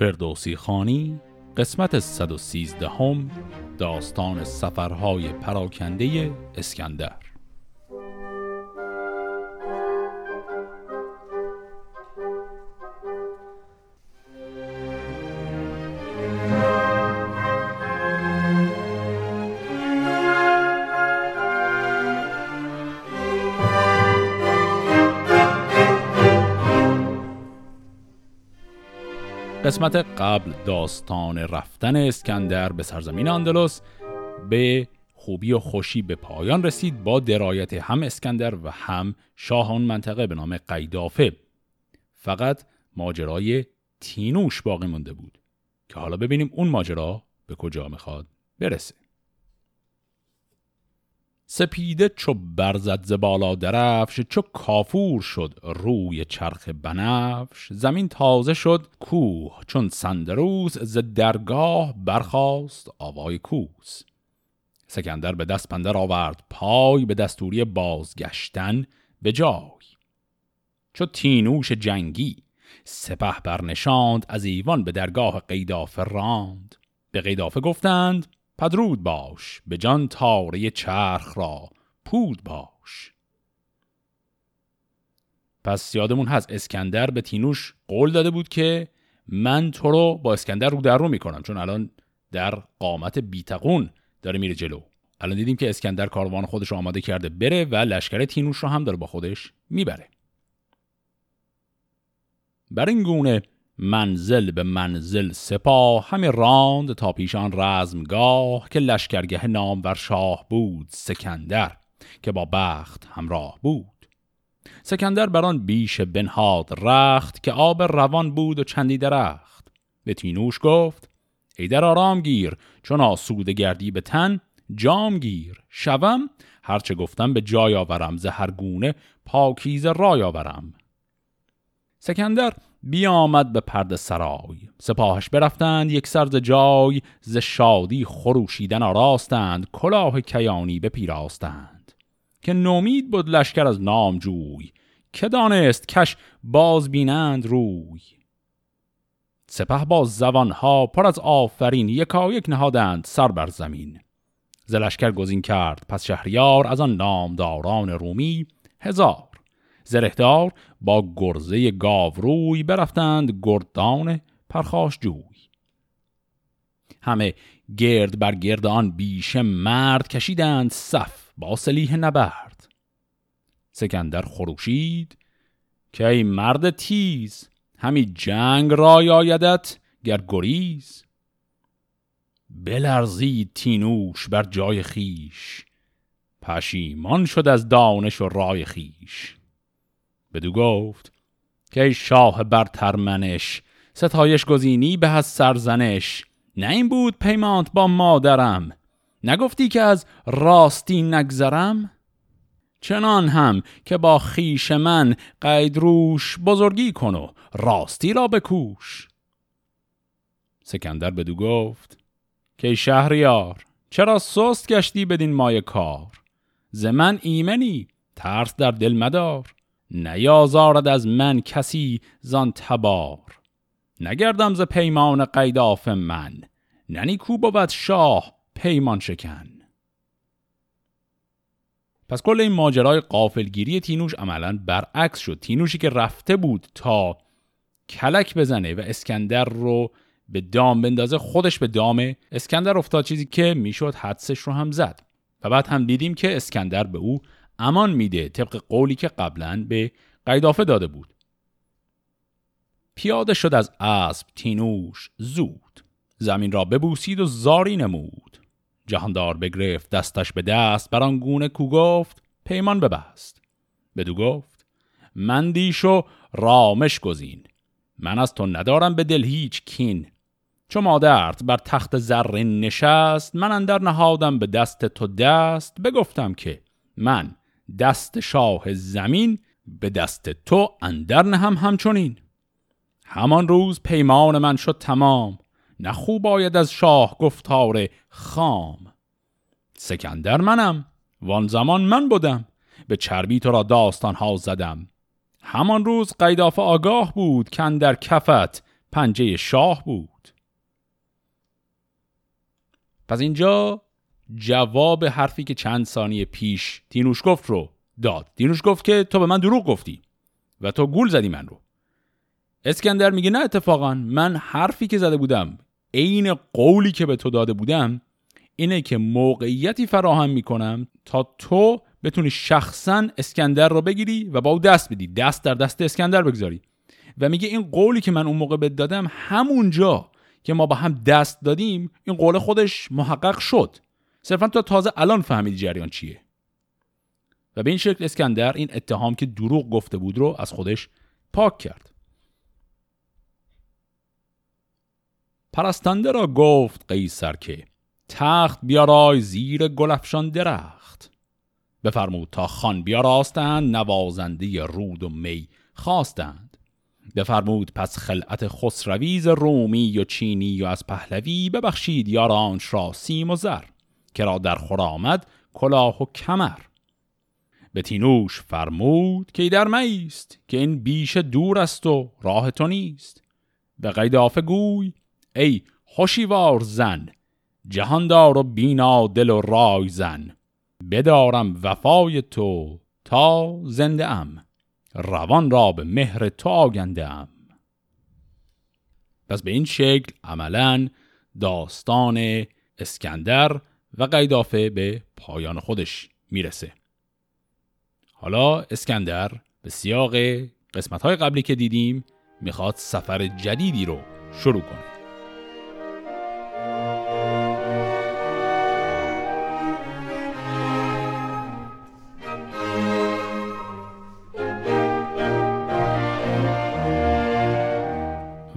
فردوسی خانی قسمت 113 هم داستان سفرهای پراکنده اسکندر. قسمت قبل داستان رفتن اسکندر به سرزمین اندلس به خوبی و خوشی به پایان رسید با درایت هم اسکندر و هم شاه آن منطقه به نام قیدافه. فقط ماجرای تینوش باقی مونده بود که حالا ببینیم اون ماجرا به کجا می‌خواد برسه. سپیده چو برزد ز بالا درفش چو کافور شد روی چرخ بنفش. زمین تازه شد کوه چون سندروس ز درگاه برخاست آوای کوس. سکندر به دست پندر آورد پای به دستوری بازگشتن به جای. چو تینوش جنگی سپه برنشاند از ایوان به درگاه قیدافه راند. به قیدافه گفتند پدرود باش به جان تاره چرخ را پود باش. پس یادمون هست اسکندر به تینوش قول داده بود که من تو رو با اسکندر رو در رو می‌کنم چون الان در قامت بیتقون داره میره جلو. الان دیدیم که اسکندر کاروان خودش رو آماده کرده بره و لشکر تینوش رو هم داره با خودش می‌بره. بر این گونه منزل به منزل سپاه. همه راند تا پیشان رزمگاه که لشکرگه نام بر شاه بود سکندر که با بخت همراه بود. سکندر بر آن بیش بنهاد رخت که آب روان بود و چندی درخت. به تینوش گفت ای در آرام گیر چون آسوده گردی به تن جام گیر. شوم هرچه گفتم به جای آورم ز هر گونه پاکیز رای آورم. سکندر بیامد به پرد سرای. سپاهش برفتند یک سرز جای ز شادی خروشیدن آراستند کلاه کیانی بپیراستند که نومید بود لشکر از نام جوی که دانست کش باز بینند روی. سپه با زبانها پر از آفرین یکا یک نهادند سر بر زمین. ز لشکر گزین کرد پس شهریار از آن نامداران رومی هزار زرهدار با گرزه گاوروی برفتند گردان پرخاش جوی. همه گرد بر گرد آن بیشه مرد کشیدند صف با سلیح نبرد. سکندر خروشید که ای مرد تیز همی جنگ رای آیدت گر گریز. بلرزید تینوش بر جای خیش پشیمان شد از دانش و رای خیش. بدو گفت که ای شاه برتر منش ستایش گزینی به از سرزنش نه این بود پیمانت با مادرم نگفتی که از راستی نگذرم؟ چنان هم که با خیش من قید روش بزرگی کن و راستی را بکوش. سکندر بدو گفت که شهریار چرا سست گشتی بدین مای کار؟ ز من ایمنی ترس در دل مدار. نیازارد از من کسی زان تبار. نگردم ز پیمان قیداف من ننی کو بود شاه پیمان شکن. پس کل این ماجرای قافلگیری تینوش عملا برعکس شد. تینوشی که رفته بود تا کلک بزنه و اسکندر رو به دام بندازه خودش به دام اسکندر افتاد چیزی که می‌شد حدسش رو هم زد. و بعد هم دیدیم که اسکندر به او امان میده طبق قولی که قبلا به قیدافه داده بود. پیاده شد از اسب تینوش زود. زمین را ببوسید و زاری نمود. جهاندار بگرفت دستش به دست بر آن گونه کو گفت پیمان ببست. بدو گفت من دیش و رامش گزین. من از تو ندارم به دل هیچ کین. چو مادرت بر تخت زرین نشست من اندر نهادم به دست تو دست. بگفتم که من دست شاه زمین به دست تو اندر نهم همچنین. همان روز پیمان من شد تمام نه خوب آید از شاه گفتار خام. سکندر منم وان زمان من بودم به چربی تو را داستان ها زدم. همان روز قیداف آگاه بود که در کفت پنجه شاه بود. پس اینجا جواب حرفی که چند ثانیه پیش دینوش گفت رو داد. دینوش گفت که تو به من دروغ گفتی و تو گول زدی من رو. اسکندر میگه نه اتفاقا. من حرفی که زده بودم عین قولی که به تو داده بودم اینه که موقعیتی فراهم می‌کنم تا تو بتونی شخصا اسکندر رو بگیری و با او دست بدی. دست در دست اسکندر بگذاری. و میگه این قولی که من اون موقع بهت دادم همونجا که ما با هم دست دادیم این قول خودش محقق شد. صرفا تو تازه الان فهمیدی جریان چیه. و به این شکل اسکندر این اتهام که دروغ گفته بود رو از خودش پاک کرد. پرستنده را گفت قیصر که تخت بیارای زیر گلفشان درخت. بفرمود تا خان بیاراستند نوازنده رود و می خواستند. بفرمود پس خلعت خسرویز رومی و چینی و از پهلوی ببخشید یارانش را سیم و زر. که را در خور آمد کلاه و کمر. به تینوش فرمود که در میست که این بیش دور است و راه تو نیست. به قیداف گوی ای خوشیوار زن جهاندار و بینا دل و رای زن بدارم وفای تو تا زنده ام. روان را به مهر تو آگنده ام. پس به این شکل عملا داستان اسکندر و قیدافه به پایان خودش می‌رسه. حالا اسکندر به سیاق قسمت های قبلی که دیدیم می‌خواد سفر جدیدی رو شروع کنه.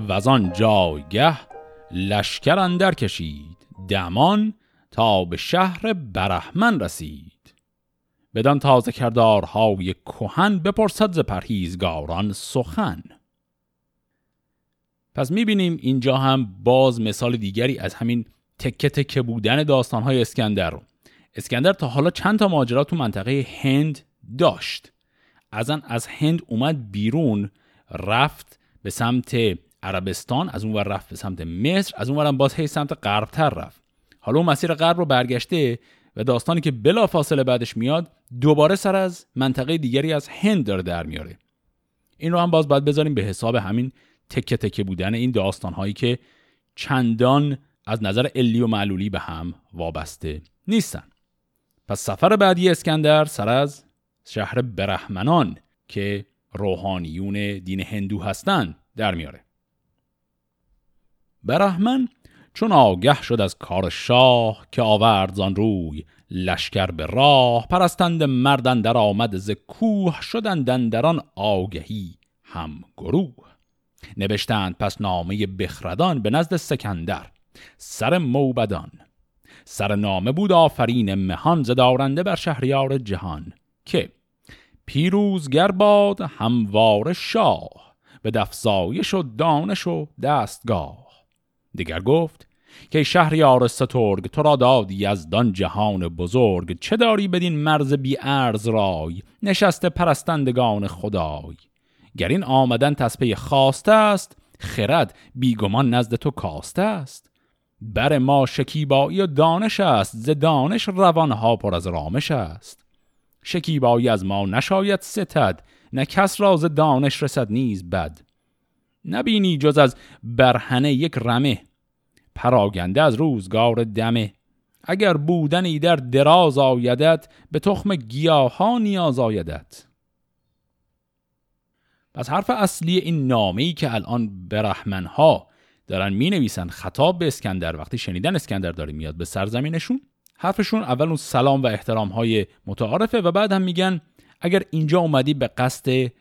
و جایگه لشکر اندر کشید دمان تا به شهر برهمن رسید. بدان تازه کردارهای کهن بپرسد ز پرهیزگاران سخن. پس می‌بینیم اینجا هم باز مثال دیگری از همین تکه تکه بودن داستانهای اسکندر. رو اسکندر تا حالا چند تا ماجرا تو منطقه هند داشت. ازن از هند اومد بیرون رفت به سمت عربستان از اون ور رفت به سمت مصر از اون ورم باز هی سمت غربتر رفت. حالا اون مسیر غرب رو برگشته و داستانی که بلا فاصله بعدش میاد دوباره سر از منطقه دیگری از هند داره در میاره. این رو هم باز باید بذاریم به حساب همین تکه تکه بودن این داستان هایی که چندان از نظر علی و معلولی به هم وابسته نیستن. پس سفر بعدی اسکندر سر از شهر برهمنان که روحانیون دین هندو هستند در میاره. برهمن چون آگه شد از کار شاه که آورد زان روی لشکر به راه پرستند مردن در آمد ز کوه شدند در آن آگهی هم گروه. نوشتند پس نامه بخردان به نزد سکندر سر موبدان. سر نامه بود آفرین مهان زدارنده بر شهریار جهان که پیروزگر باد هموار شاه به دفزایش و دانش و دستگاه. دیگر گفت که شهریار سترگ تو را دادی از دان جهان بزرگ چه داری بدین مرز بی ارز رای نشسته پرستندگان خدای؟ گر این آمدن تسپه خواسته است خرد بیگمان نزد تو کاسته است؟ بر ما شکیبایی و دانش است ز دانش روانها پر از رامش است. شکیبایی از ما نشاید ستد نه کس را ز دانش رسد نیز بد. نبینی جز از برهنه یک رمه پراگنده از روزگار دمه. اگر بودنی در دراز آیدت به تخم گیاه نیاز آیدت. پس حرف اصلی این نامه‌ای که الان برحمنها دارن می نویسن خطاب به اسکندر وقتی شنیدن اسکندر داره میاد به سرزمینشون حرفشون اول اون سلام و احترام های متعارفه و بعد هم میگن اگر اینجا اومدی به قصد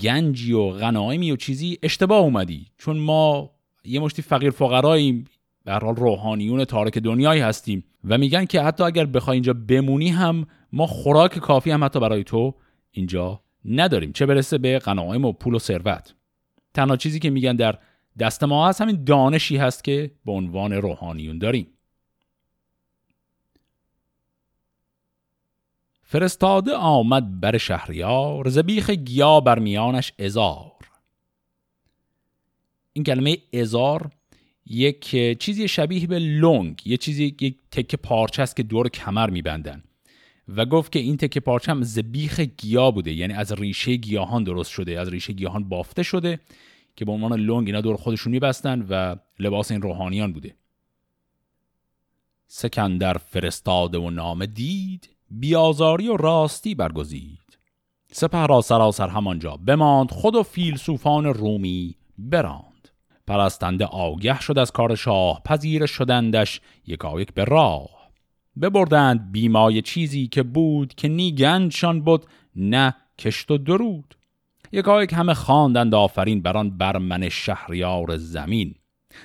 گنجی و غنایمی و چیزی اشتباه اومدی. چون ما یه مشتی فقیر فقراییم به حال روحانیون تارک دنیایی هستیم. و میگن که حتی اگر بخوای اینجا بمونی هم ما خوراک کافی هم حتی برای تو اینجا نداریم. چه برسه به غنایم و پول و ثروت. تنها چیزی که میگن در دست ما هست همین دانشی هست که به عنوان روحانیون داریم. فرستاده آمد بر شهریار زبیخ گیا بر میانش ازار. این کلمه ازار یک چیزی شبیه به لنگ یه چیزی یک تکه پارچه است که دور کمر میبندن. و گفت که این تکه پارچه هم زبیخ گیا بوده یعنی از ریشه گیاهان درست شده از ریشه گیاهان بافته شده که به عنوان لنگ اینا دور خودشون میبستن و لباس این روحانیان بوده. سکندر فرستاده و نامه دید بیازاری و راستی برگزید. سپه را سراسر همانجا بماند خود و فیلسوفان رومی براند. پرستنده آگه شد از کار شاه پذیر شدندش یکایک به راه. ببردند بیمای چیزی که بود که نی گنجشان بود نه کشت و درود. یکایک همه خواندند آفرین بران برمن شهریار زمین.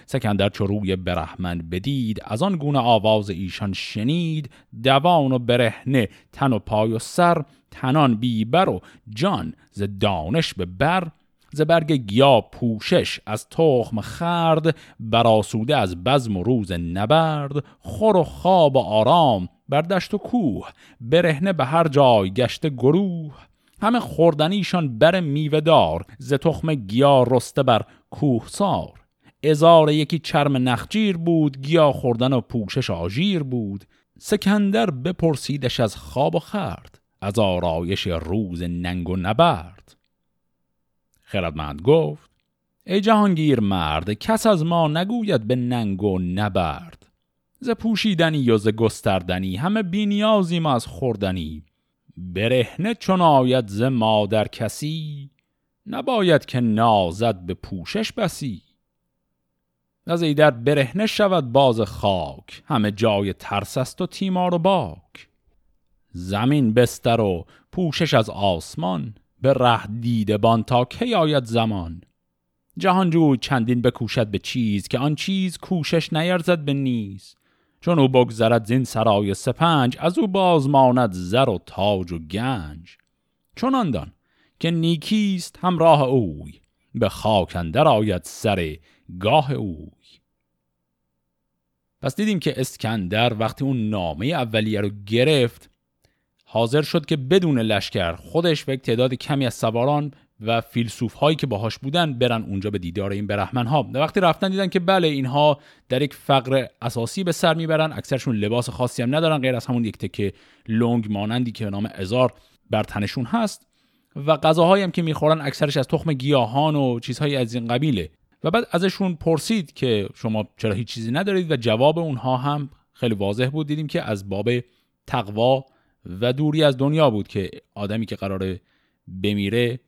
سکندر چو روی برهمن بدید از آن گونه آواز ایشان شنید دوان و برهنه تن و پای و سر تنان بیبر و جان ز دانش به بر ز برگ گیا پوشش از تخم خرد براسوده از بزم و روز نبرد خور و خواب و آرام بر دشت و کوه برهنه به هر جای گشته گروه. همه خوردنیشان بر میوه دار ز تخم گیا رسته بر کوه سار ازار یکی چرم نخجیر بود گیا خوردن و پوشش آژیر بود. سکندر بپرسیدش از خواب و خرد از آرایش روز ننگ و نبرد. خردمند گفت ای جهانگیر مرد کس از ما نگوید به ننگ و نبرد؟ ز پوشیدنی و ز گستردنی همه بینیازیم از خوردنی. برهنه چون آید ز مادر کسی نباید که نازد به پوشش بسی. از در برهنه شود باز خاک. همه جای ترس است و تیمار و باک. زمین بستر و پوشش از آسمان. به ره دیده بان تا کی آید زمان. جهانجوی چندین بکوشد به چیز که آن چیز کوشش نیرزد به نیز. چون او بگذرد زین سرای سپنج از او بازماند زر و تاج و گنج. چون که نیکیست همراه اوی. به خاک اندر آید سر گاه اوی. پس دیدیم که اسکندر وقتی اون نامه اولیه رو گرفت حاضر شد که بدون لشکر خودش و یک تعداد کمی از سواران و فیلسوف هایی که باهاش بودن برن اونجا به دیدار این برهمن ها وقتی رفتن دیدن که بله اینها در یک فقر اساسی به سر می‌برن اکثرشون لباس خاصی هم ندارن غیر از همون یک تکه لنگ مانندی که به نام ازار بر تنشون هست. و غذاهایی هم که می‌خورن اکثرش از تخم گیاهان و چیزهایی از این قبیله. و بعد ازشون پرسید که شما چرا هیچ چیزی ندارید و جواب اونها هم خیلی واضح بود. دیدیم که از باب تقوا و دوری از دنیا بود که آدمی که قراره بمیره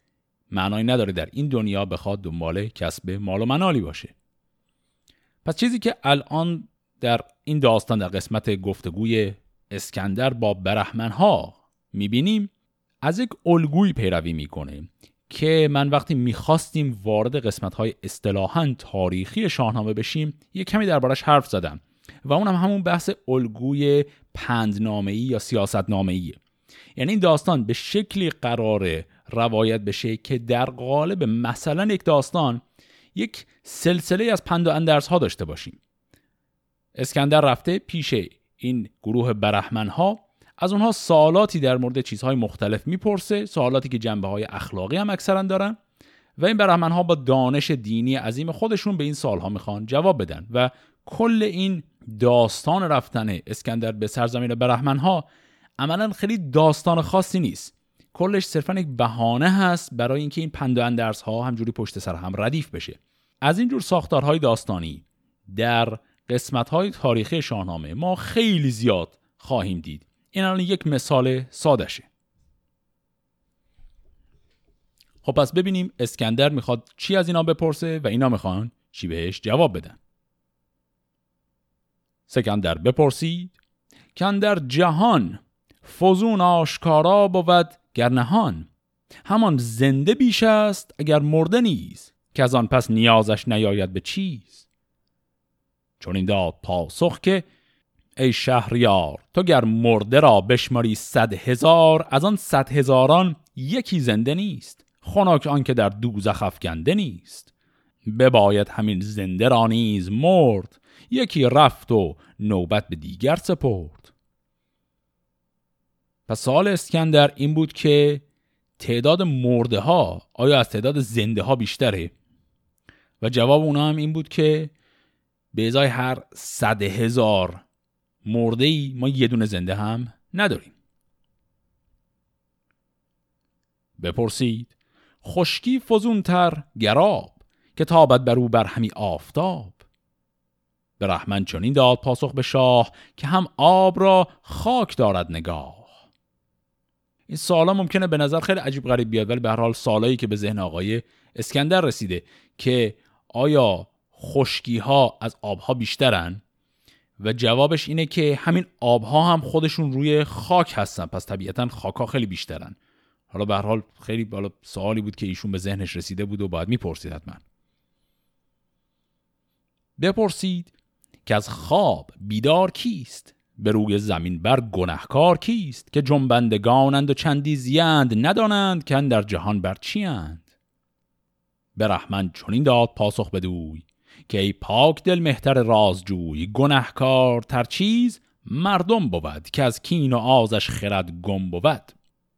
معنایی نداره در این دنیا بخواد دنبال کسب مال و منالی باشه. پس چیزی که الان در این داستان در قسمت گفتگوی اسکندر با برهمنها می‌بینیم از یک الگوی پیروی می‌کنه. که من وقتی می‌خواستیم وارد قسمت های اصطلاحا تاریخی شاهنامه بشیم یه کمی دربارش حرف زدم و اونم همون بحث الگوی پندنامه‌ای یا سیاستنامه‌ایه. یعنی این داستان به شکلی قراره روایت بشه که در قالب مثلا یک داستان یک سلسله از پند و اندرس ها داشته باشیم. اسکندر رفته پیش این گروه برهمن ها از اونها سوالاتی در مورد چیزهای مختلف می‌پرسه سوالاتی که جنبه های اخلاقی هم اکثرا دارن و این برهمن ها با دانش دینی عظیم خودشون به این سالها می‌خوان جواب بدن و کل این داستان رفتن اسکندر به سرزمین برهمن ها عملا خیلی داستان خاصی نیست. کلش صرفا یک بهانه هست برای اینکه این پند و اندرس ها همجوری پشت سر هم ردیف بشه. از اینجور ساختارهای داستانی در قسمت های تاریخی شاهنامه ما خیلی زیاد خواهیم دید. این الان یک مثال سادشه خب پس ببینیم اسکندر می‌خواد چی از اینا بپرسه و اینا می‌خوان چی بهش جواب بدن. سکندر بپرسید کندر جهان فزون آشکارا بود گر نهان. همان زنده بیش است اگر مرده نیز که از آن پس نیازش نیاید به چیز. چون این داد پاسخ که ای شهریار تو گر مرده را بشماری صد هزار از آن صد هزاران یکی زنده نیست خنک آن که در دوزخ افکنده نیست. بباید همین زنده را نیز مرد یکی رفت و نوبت به دیگر سپرد. پس سوال اسکندر این بود که تعداد مرده ها آیا از تعداد زنده ها بیشتره؟ و جواب اونا هم این بود که به ازای هر صد هزار مرده ای ما یه دونه زنده هم نداریم. بپرسید خشکی فزونتر گراب که تابد بر او بر همی آفتاب؟ به رحمن چنین داد پاسخ به شاه که هم آب را خاک دارد نگاه. این سالا ممکنه به نظر خیلی عجیب غریب بیاد ولی به هر حال سالایی که به ذهن آقای اسکندر رسیده که آیا خشکی ها از آبها بیشترن؟ و جوابش اینه که همین آبها هم خودشون روی خاک هستن. پس طبیعتا خاکها خیلی بیشترن. حالا به هر حال خیلی بالا سوالی بود که ایشون به ذهنش رسیده بود و باید می‌پرسید حتما. بپرسید که از خواب بیدار کیست؟ به روی زمین بر گنهکار کیست که جنبندگانند و چندی زیند ندانند که در جهان بر چیند به رحمن چنین داد پاسخ بدوی. که ای پاک دل مهتر رازجوی گنهکار تر چیز مردم بود که از کین و آزش خرد گم بود.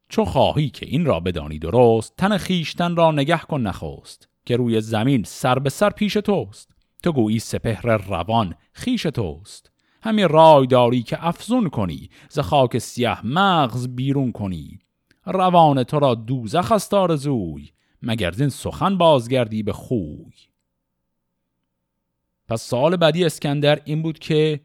چو خواهی که این را بدانی درست تن خیشتن را نگه کن نخوست که روی زمین سر به سر پیش توست. تو گویی سپهر روان خیش توست. همی رای داری که افزون کنی ز خاک سیاه مغز بیرون کنی. روان تو را دوزخ است آرزوی مگر زین سخن بازگردی به خوی. پس سال بعدی اسکندر این بود که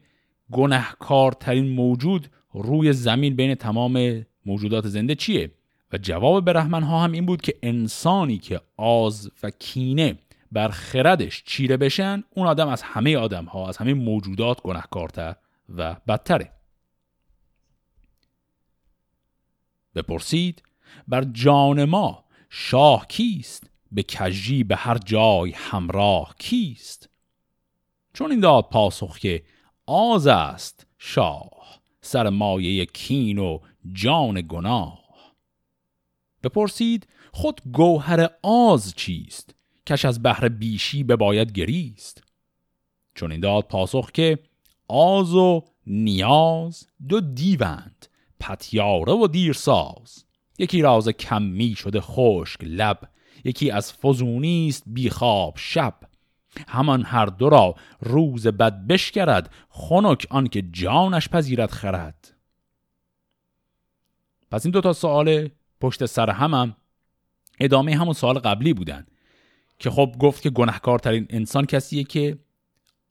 گنهکارترین موجود روی زمین بین تمام موجودات زنده چیه؟ و جواب برهمن ها هم این بود که انسانی که آز و کینه بر خردش چیره بشن اون آدم از همه آدم ها از همه موجودات گناهکارتر و بدتره. بپرسید بر جان ما شاه کیست؟ به کجی به هر جای همراه کیست؟ چون این داد پاسخ که آز است شاه سر مایه کین و جان گناه. بپرسید خود گوهر آز چیست؟ کش از بحر بیشی به باید گریست. چون این داد پاسخ که آز و نیاز دو دیوند پتیاره و دیرساز. یکی راز کمی شده خشک لب یکی از فزونی است بیخواب شب. همان هر دو را روز بد بشکرد خنک آنکه جانش پذیرت خرد. پس این دو تا سوال پشت سر همم ادامه همون سوال قبلی بودن که خب گفت که گناهکارترین انسان کسیه که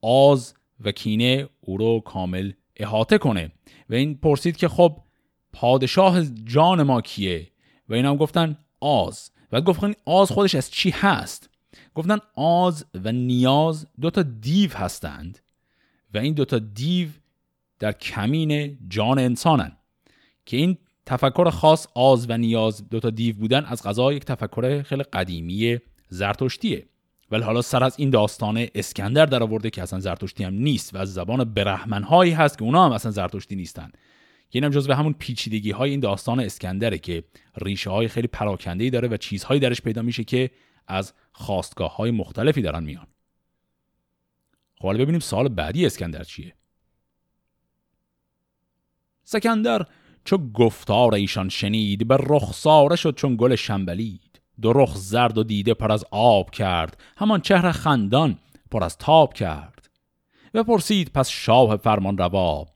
آز و کینه او رو کامل احاطه کنه. و این پرسید که خب پادشاه جان ما کیه؟ و اینا هم گفتن آز. و گفتن آز خودش از چی هست؟ گفتن آز و نیاز دو تا دیو هستند و این دو تا دیو در کمین جان انسانن که این تفکر خاص آز و نیاز دو تا دیو بودن از غذا یک تفکر خیلی قدیمی زرتشتیه. ولی حالا سر از این داستان اسکندر در آورده که اصلا زرتشتی هم نیست و از زبان برهمن هایی هست که اونا هم اصلا زرتشتی نیستن. که اینم جزو همون پیچیدگی های این داستان اسکندره که ریشه های خیلی پراکنده ای داره و چیزهایی درش پیدا میشه که از خواستگاه های مختلفی دارن میان. خب حالا ببینیم سال بعدی اسکندر چیه؟ سکندر چو گفتار ایشان شنید به رخساره شد چون گل شنبلید. دو رخ زرد و دیده پر از آب کرد همان چهره خندان پر از تاب کرد. پرسید پس شاه فرمان روا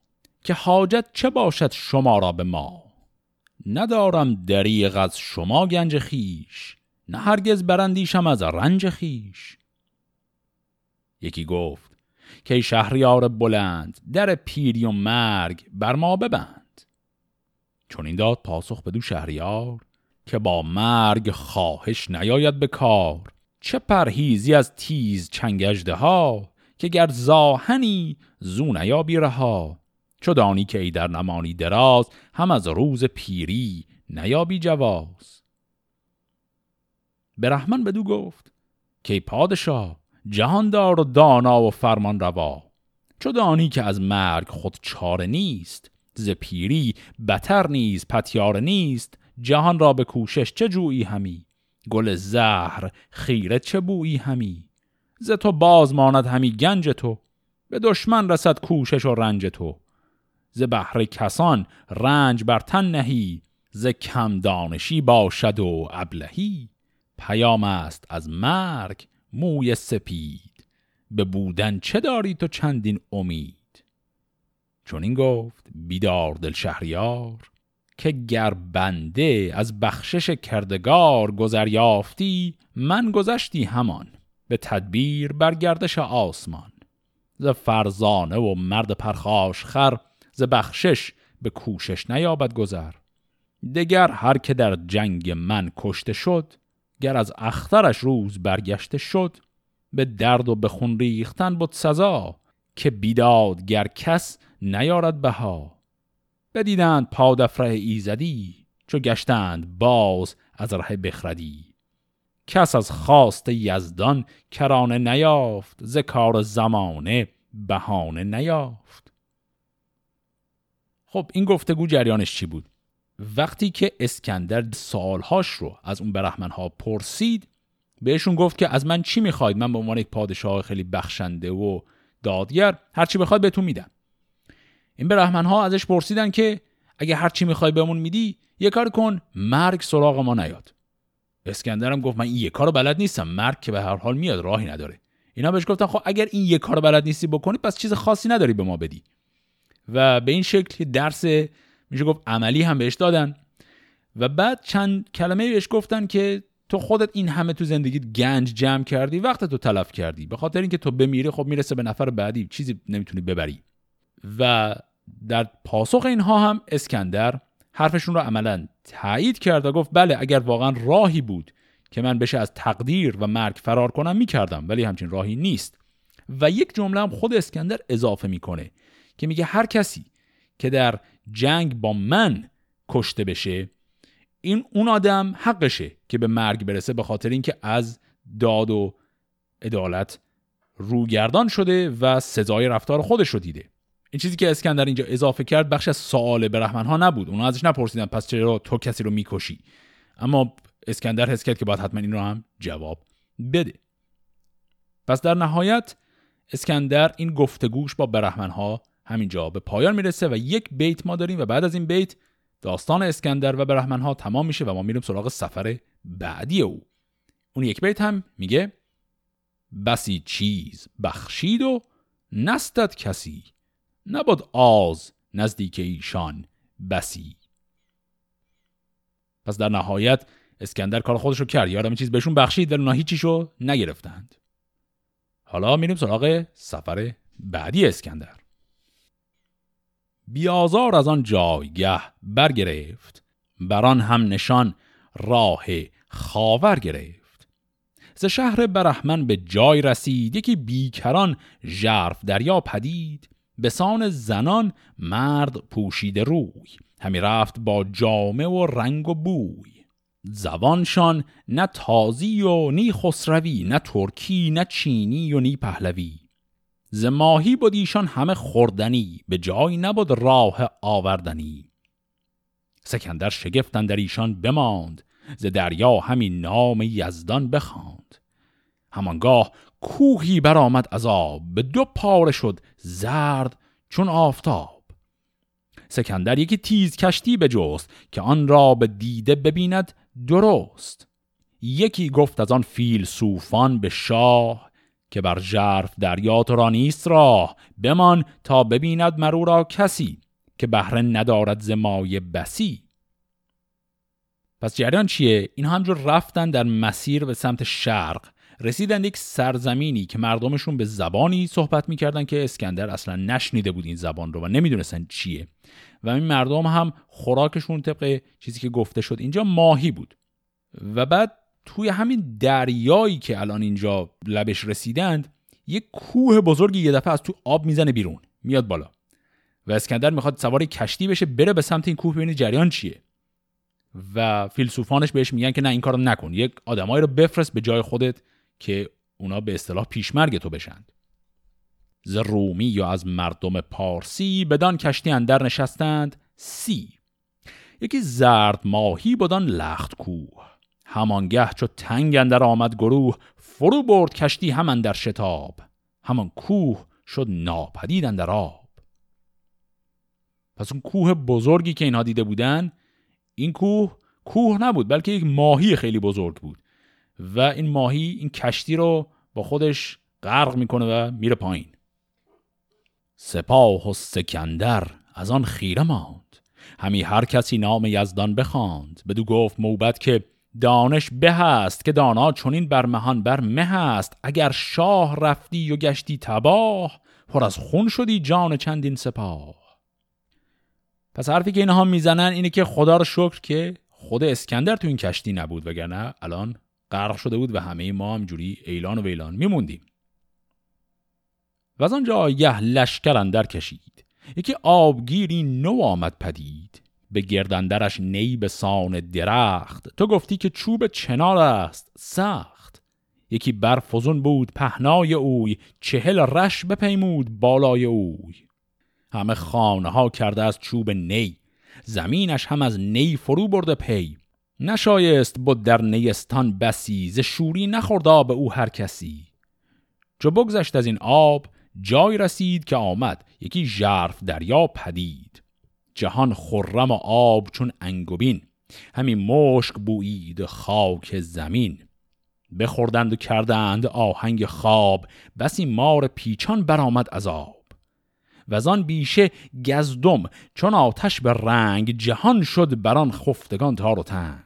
که حاجت چه باشد شما را به ما؟ ندارم دریغ از شما گنج خیش نه هرگز برندیشم از رنج خیش. یکی گفت که شهریار بلند در پیری و مرگ بر ما ببند. چون این داد پاسخ به دو شهریار که با مرگ خواهش نیاید به کار. چه پرهیزی از تیز چنگجده ها که گر زاهنی زو نیابی رها. چو دانی که ای در نمانی دراز هم از روز پیری نیابی جواز. برحمن بدو گفت که پادشاه جهاندار و دانا و فرمان روا. چو دانی که از مرگ خود چاره نیست ز پیری بتر نیز پتیار نیست جهان را به کوشش چه جویی همی؟ گل زهر خیره چه بویی همی؟ ز تو باز ماند همی گنج تو به دشمن رسد کوشش و رنج تو. ز بهر کسان رنج بر تن نهی ز کم دانشی باشد و ابلهی. پیام است از مرگ موی سپید. به بودن چه داری تو چندین امید؟ چون این گفت بیدار دل شهریار که گر بنده از بخشش کردگار گذر یافتی من گذشتی همان به تدبیر بر گردش آسمان. ز فرزانه و مرد پرخاش خر ز بخشش به کوشش نیابد گذر. دگر هر که در جنگ من کشته شد گر از اخترش روز برگشته شد به درد و به خون ریختن بود سزا که بیدادگر کس نیارد بها. بدیدند پادفره ایزدی چو گشتند باز از ره بخردی. کس از خواست یزدان کرانه نیافت ز کار زمانه بهانه نیافت. خب این گفتگو جریانش چی بود؟ وقتی که اسکندر سالهاش رو از اون برهمنها پرسید بهشون گفت که از من چی می‌خواید؟ من به عنوان یک پادشاه خیلی بخشنده و دادگر هرچی بخواید بهتون میدم. این برهمنها ازش پرسیدن که اگه هرچی می‌خوای بهمون میدی یه کار کن مرگ سراغ ما نیاد. اسکندرم گفت من این یه کارو بلد نیستم مرگ که به هر حال میاد راهی نداره. اینا بهش گفتن خب اگر این یه کارو بلد نیستی بکنی پس چیز خاصی نداری به ما بدی. و به این شکل درس میشه گفت عملی هم بهش دادن. و بعد چند کلمه بهش گفتن که تو خودت این همه تو زندگیت گنج جمع کردی وقت تو تلف کردی. به خاطر اینکه تو بمیری خب می‌رسه به نفر بعدی. چیزی نمی‌تونی ببری. و در پاسخ اینها هم اسکندر حرفشون رو عملا تایید کرد و گفت بله اگر واقعا راهی بود که من بشه از تقدیر و مرگ فرار کنم می‌کردم. ولی همچین راهی نیست. و یک جمله هم خود اسکندر اضافه می‌کنه که میگه هر کسی که در جنگ با من کشته بشه این اون آدم حقشه که به مرگ برسه به خاطر اینکه از داد و عدالت روگردان شده و سزای رفتار خودش رو دیده. این چیزی که اسکندر اینجا اضافه کرد بخش از سوال برهمن ها نبود. اونا ازش نپرسیدن پس چرا تو کسی رو می‌کشی؟ اما اسکندر حس کرد که باید حتما این رو هم جواب بده. پس در نهایت اسکندر این گفتگوش با برهمن ها همینجا به پایان می‌رسه و یک بیت ما داریم و بعد از این بیت داستان اسکندر و برهمن ها تمام میشه و ما میریم سراغ سفر بعدی او. اون یک بیت هم میگه بسی چیز بخشید و نستد کسی نبود آز نزدیک ایشان بسی. پس در نهایت اسکندر کار خودش رو کرد. یادم چیز بهشون بخشید ولی اونا هیچیشو نگرفتند. حالا میریم سراغ سفر بعدی اسکندر. بیازار از آن جایگه برگرفت. بران هم نشان راه خاور گرفت. ز شهر برحمن به جای رسید. یکی بیکران ژرف دریا پدید. به سان زنان مرد پوشیده روی. همی رفت با جامه و رنگ و بوی. زبانشان نه تازی و نی خسروی نه ترکی نه چینی و نی پهلوی. ز ماهی بود ایشان همه خوردنی به جای نبود راه آوردنی. سکندر شگفتن در ایشان بماند ز دریا همین نام یزدان بخواند. همانگاه کوهی برآمد از آب به دو پاره شد زرد چون آفتاب. سکندر یکی تیز کشتی بجست که آن را به دیده ببیند درست. یکی گفت از آن فیل صوفان به شاه که بر ژرف دریا تو را نیست راه بمان تا ببیند مرو را کسی که بهره ندارد ز مایه بسی. پس جریان چیه؟ این همجور رفتن در مسیر به سمت شرق رسیدن یک سرزمینی که مردمشون به زبانی صحبت می‌کردن که اسکندر اصلا نشنیده بود این زبان رو و نمی‌دونستن چیه. و این مردم هم خوراکشون طبق چیزی که گفته شد اینجا ماهی بود. و بعد توی همین دریایی که الان اینجا لبش رسیدند یک کوه بزرگی یه دفعه از تو آب می‌زنه بیرون میاد بالا. و اسکندر می‌خواد سواری کشتی بشه بره به سمت این کوه ببینه جریان چیه. و فیلسوفانش بهش میگن که نه این کارو نکن. یک آدمایی رو بفرست به جای خودت که اونا به اصطلاح پیشمرگ تو بشند ز رومی یا از مردم پارسی بدان کشتی اندر نشستند سی. یکی زرد ماهی بدان لخت کوه همانگه چو تنگ اندر آمد گروه فرو برد کشتی همان در شتاب. همان کوه شد ناپدید اندر آب. پس اون کوه بزرگی که اینها دیده بودن این کوه کوه نبود بلکه یک ماهی خیلی بزرگ بود. و این ماهی این کشتی رو با خودش غرق می‌کنه و میره پایین. سپاه و سکندر از آن خیره ماند. همی هر کسی نام یزدان بخواند. بدو گفت موبت که دانش به هست که دانا چونین بر مهان بر مه هست اگر شاه رفتی و گشتی تباه پر از خون شدی جان چندین سپاه. پس حرفی که اینها می‌زنن اینه که خدا رو شکر که خود اسکندر تو این کشتی نبود وگرنه الان غرق شده بود و همه ما هم جوری ایلان و ویلان میموندیم. و از آنجا یه لشکر اندر کشید. یکی آبگیری نو آمد پدید. به گردندرش نی به سان درخت. تو گفتی که چوب چنار است سخت. یکی برفزون بود پهنای اوی. چهل رش بپیمود بالای اوی. همه خانه ها کرده از چوب نی. زمینش هم از نی فرو برده پی. نشایست بود در نیستان بسی ز شوری نخورد آب او هر کسی. چو بگذشت از این آب جای رسید که آمد. یکی ژرف دریا پدید. جهان خرم و آب چون انگوبین همین مشک بویید خاک زمین. بخوردند و کردند آهنگ خواب بسی مار پیچان برآمد از آب. و آن بیشه گزدم چون آتش به رنگ جهان شد بران خفتگان تار و تنگ.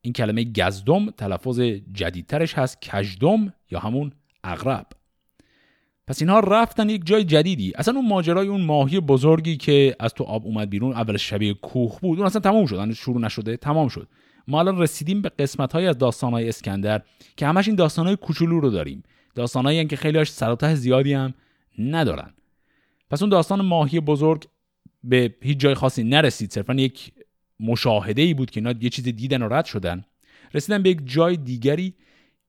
این کلمه گزدم تلفظ جدیدترش هست کجدم یا همون اغرب. پس اینها رفتن یک جای جدیدی. اصلا اون ماجرای اون ماهی بزرگی که از تو آب اومد بیرون اول شبیه کوه بود اون اصلا تمام شد شروع نشده تمام شد. ما الان رسیدیم به قسمت های از داستان های اسکندر که همش این داستان های کوچولو رو داریم. داستان که خیلی هاش سراته زیادی هم ندارن. پس اون داستان ماهی بزرگ به هیچ جای خاصی نرسید. صرفا یک مشاهده ای بود که اینا یه چیز دیدن و رد شدن. رسیدن به یک جای دیگری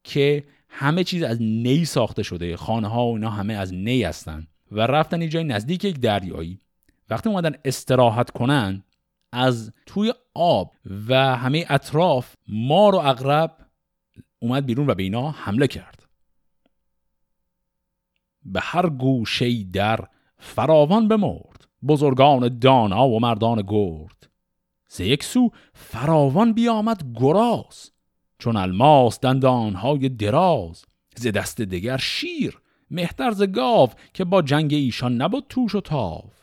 که همه چیز از نی ساخته شده. خانه ها و اینا همه از نی هستن. و رفتن یه جای نزدیک یک دریایی. وقتی اومدن استراحت کنن از توی آب و همه اطراف مار و اغرب اومد بیرون و به اینا حمله کرد. به هر گوشه در فراوان بمرد. بزرگان دانا و مردان گرد. ز یک سو فراوان بیامد گراز. چون الماس دندانهای دراز ز دست دگر شیر مهتر ز گاو که با جنگ ایشان نبود توش و تاف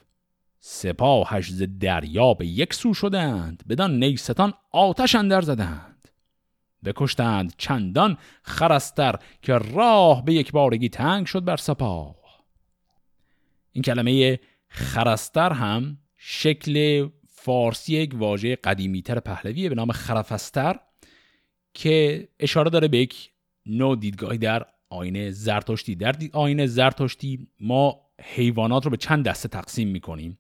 سپاهش ز دریا به یک سو شدند بدان نیستان آتش اندر زدند. بکشتند چندان خرستر که راه به یک بارگی تنگ شد بر سپاه. این کلمه خرستر هم شکل فارسی یک واژه قدیمیتر پهلویه به نام خرفستر که اشاره داره به یک نوع دیدگاهی در آینه زرتشتی. در آینه زرتشتی ما حیوانات رو به چند دسته تقسیم می‌کنیم.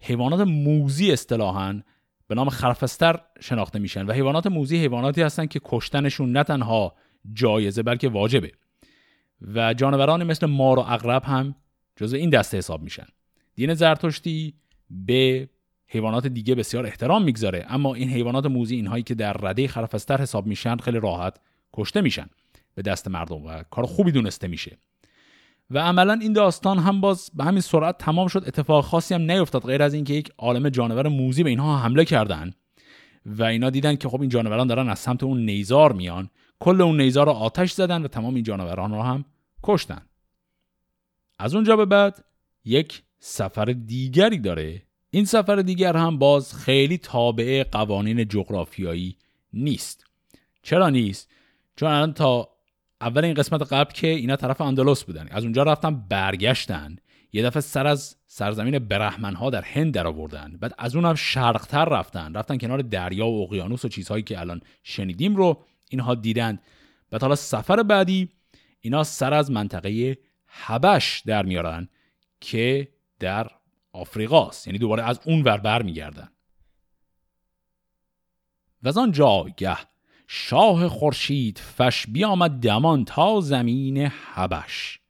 حیوانات موزی اصطلاحا به نام خرفستر شناخته میشن و حیوانات موزی حیواناتی هستن که کشتنشون نه تنها جایزه بلکه واجبه. و جانوران مثل مار و اغرب هم جزو این دسته حساب میشن. دین زرتشتی به حیوانات دیگه بسیار احترام می‌گذاره. اما این حیوانات موزی اینهایی که در رده خرفستر حساب میشن خیلی راحت کشته میشن به دست مردم و کار خوبی دونسته میشه. و عملا این داستان هم باز به همین سرعت تمام شد. اتفاق خاصی هم نیفتاد غیر از اینکه یک عالم جانور موزی به اینها حمله کردن و اینا دیدن که خب این جانوران دارن از سمت اون نیزار میان. کل اون نیزار رو آتش زدن و تمام این جانوران رو هم کشتن. از اونجا به بعد یک سفر دیگری داره این سفر دیگر هم باز خیلی تابع قوانین جغرافیایی نیست. چرا نیست؟ چون الان تا اول این قسمت قبل که اینا طرف اندلس بودن. از اونجا رفتن برگشتن. یه دفعه سر از سرزمین برهمن ها در هند در آوردن. بعد از اون هم شرقتر رفتن. رفتن کنار دریا و اقیانوس و چیزهایی که الان شنیدیم رو اینها دیدند بعد حالا سفر بعدی اینا سر از منطقه حبش در میارن که در آفریقاست. یعنی دوباره از اون ور بر میگردن و از آن جایگه شاه خورشید فش بیامد دمان تا زمین حبش.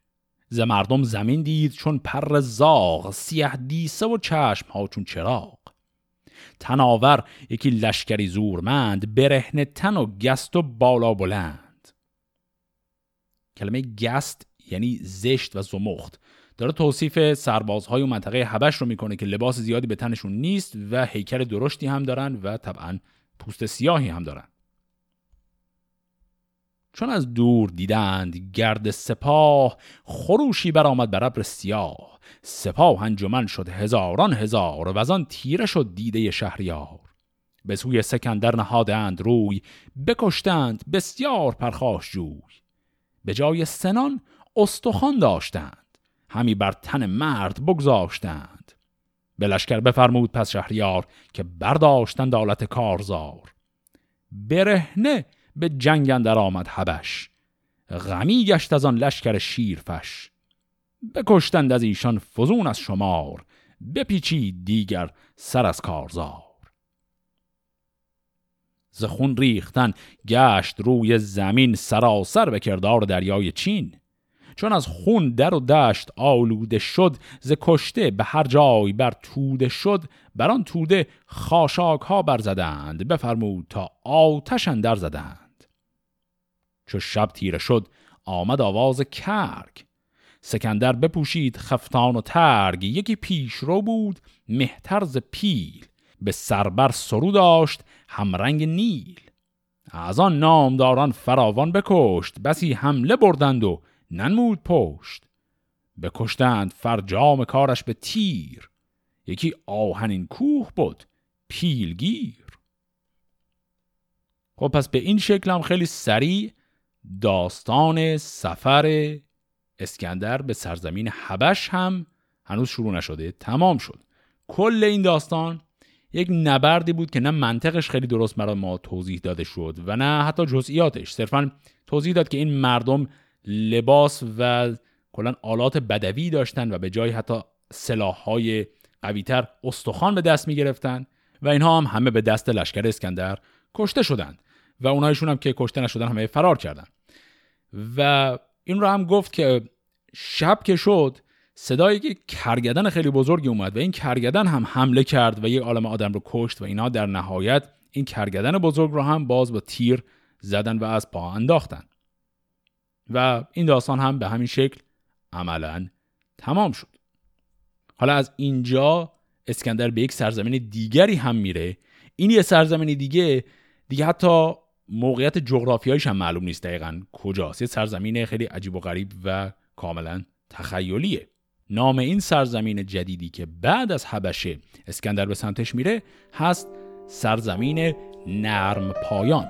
ز مردم زمین دید چون پر زاغ سیه دیسه و چشم ها چون چراغ. تناور یکی لشکری زورمند برهنه تن و گست و بالا بلند. کلمه گست یعنی زشت و زمخت. داره توصیف سربازهای و منطقه حبش رو می‌کنه که لباس زیادی به تنشون نیست و هیکل درشتی هم دارن و طبعا پوست سیاهی هم دارن. چون از دور دیدند گرد سپاه خروشی برآمد بر ابر سیاه. سپاه انجمن شد هزاران هزار و آن تیره شد دیده شهریار. به سوی سکندر نهادند روی بکشتند بسیار پرخاش جوی. به جای سنان استخوان داشتند. همی بر تن مرد بگذاشتند. به لشکر بفرمود پس شهریار که برداشتند دالت کارزار. برهنه به جنگ اندر آمد حبش. غمی گشت از آن لشکر شیرفش. بکشتند از ایشان فزون از شمار. بپیچید دیگر سر از کارزار. ز خون ریختن گشت روی زمین سراسر به کردار دریای چین. چون از خون در و دشت آلوده شد ز کشته به هر جای بر توده شد بر آن توده خاشاک ها برزدند بفرمود تا آتش اندر زدند. چو شب تیره شد آمد آواز کرگ. سکندر بپوشید خفتان و ترگ یکی پیش رو بود مهترز پیل. به سربر سرو داشت همرنگ نیل. از آن نامداران فراوان بکشت بسی حمله بردند و ننمود پشت. بکشتند فرجام کارش به تیر. یکی آهنین کوه بود پیلگیر. خب پس به این شکل هم خیلی سریع داستان سفر اسکندر به سرزمین حبش هم هنوز شروع نشده تمام شد. کل این داستان یک نبردی بود که نه منطقش خیلی درست برای ما توضیح داده شد و نه حتی جزئیاتش. صرفا توضیح داد که این مردم لباس و کلا آلات بدوی داشتن و به جای حتی سلاحهای قویتر استخوان به دست می گرفتن و اینها هم همه به دست لشکر اسکندر کشته شدند و اونایشون هم که کشته نشدن همه فرار کردن. و این رو هم گفت که شب که شد صدای یک کرگدن خیلی بزرگی اومد و این کرگدن هم حمله کرد و یک عالم آدم رو کشت و اینا در نهایت این کرگدن بزرگ رو هم باز با تیر زدن و از پا انداختن. و این داستان هم به همین شکل عملا تمام شد. حالا از اینجا اسکندر به یک سرزمین دیگری هم میره. این یه سرزمین دیگه دیگه حتی موقعیت جغرافیایش هم معلوم نیست دقیقا کجاست. یه سرزمین خیلی عجیب و غریب و کاملا تخیلیه. نام این سرزمین جدیدی که بعد از حبشه اسکندر به سمتش میره هست سرزمین نرم پایان.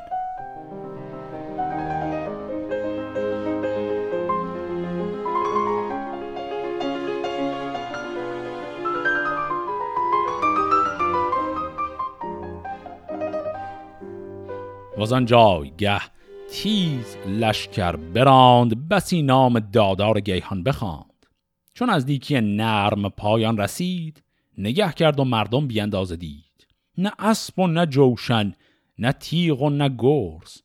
وزان جایگه. تیز لشکر براند بسی نام دادار گیهان بخواند. چون از دیکی نرم پایان رسید نگه کرد و مردم بیانداز دید. نه اسب و نه جوشن نه تیغ و نه گرز.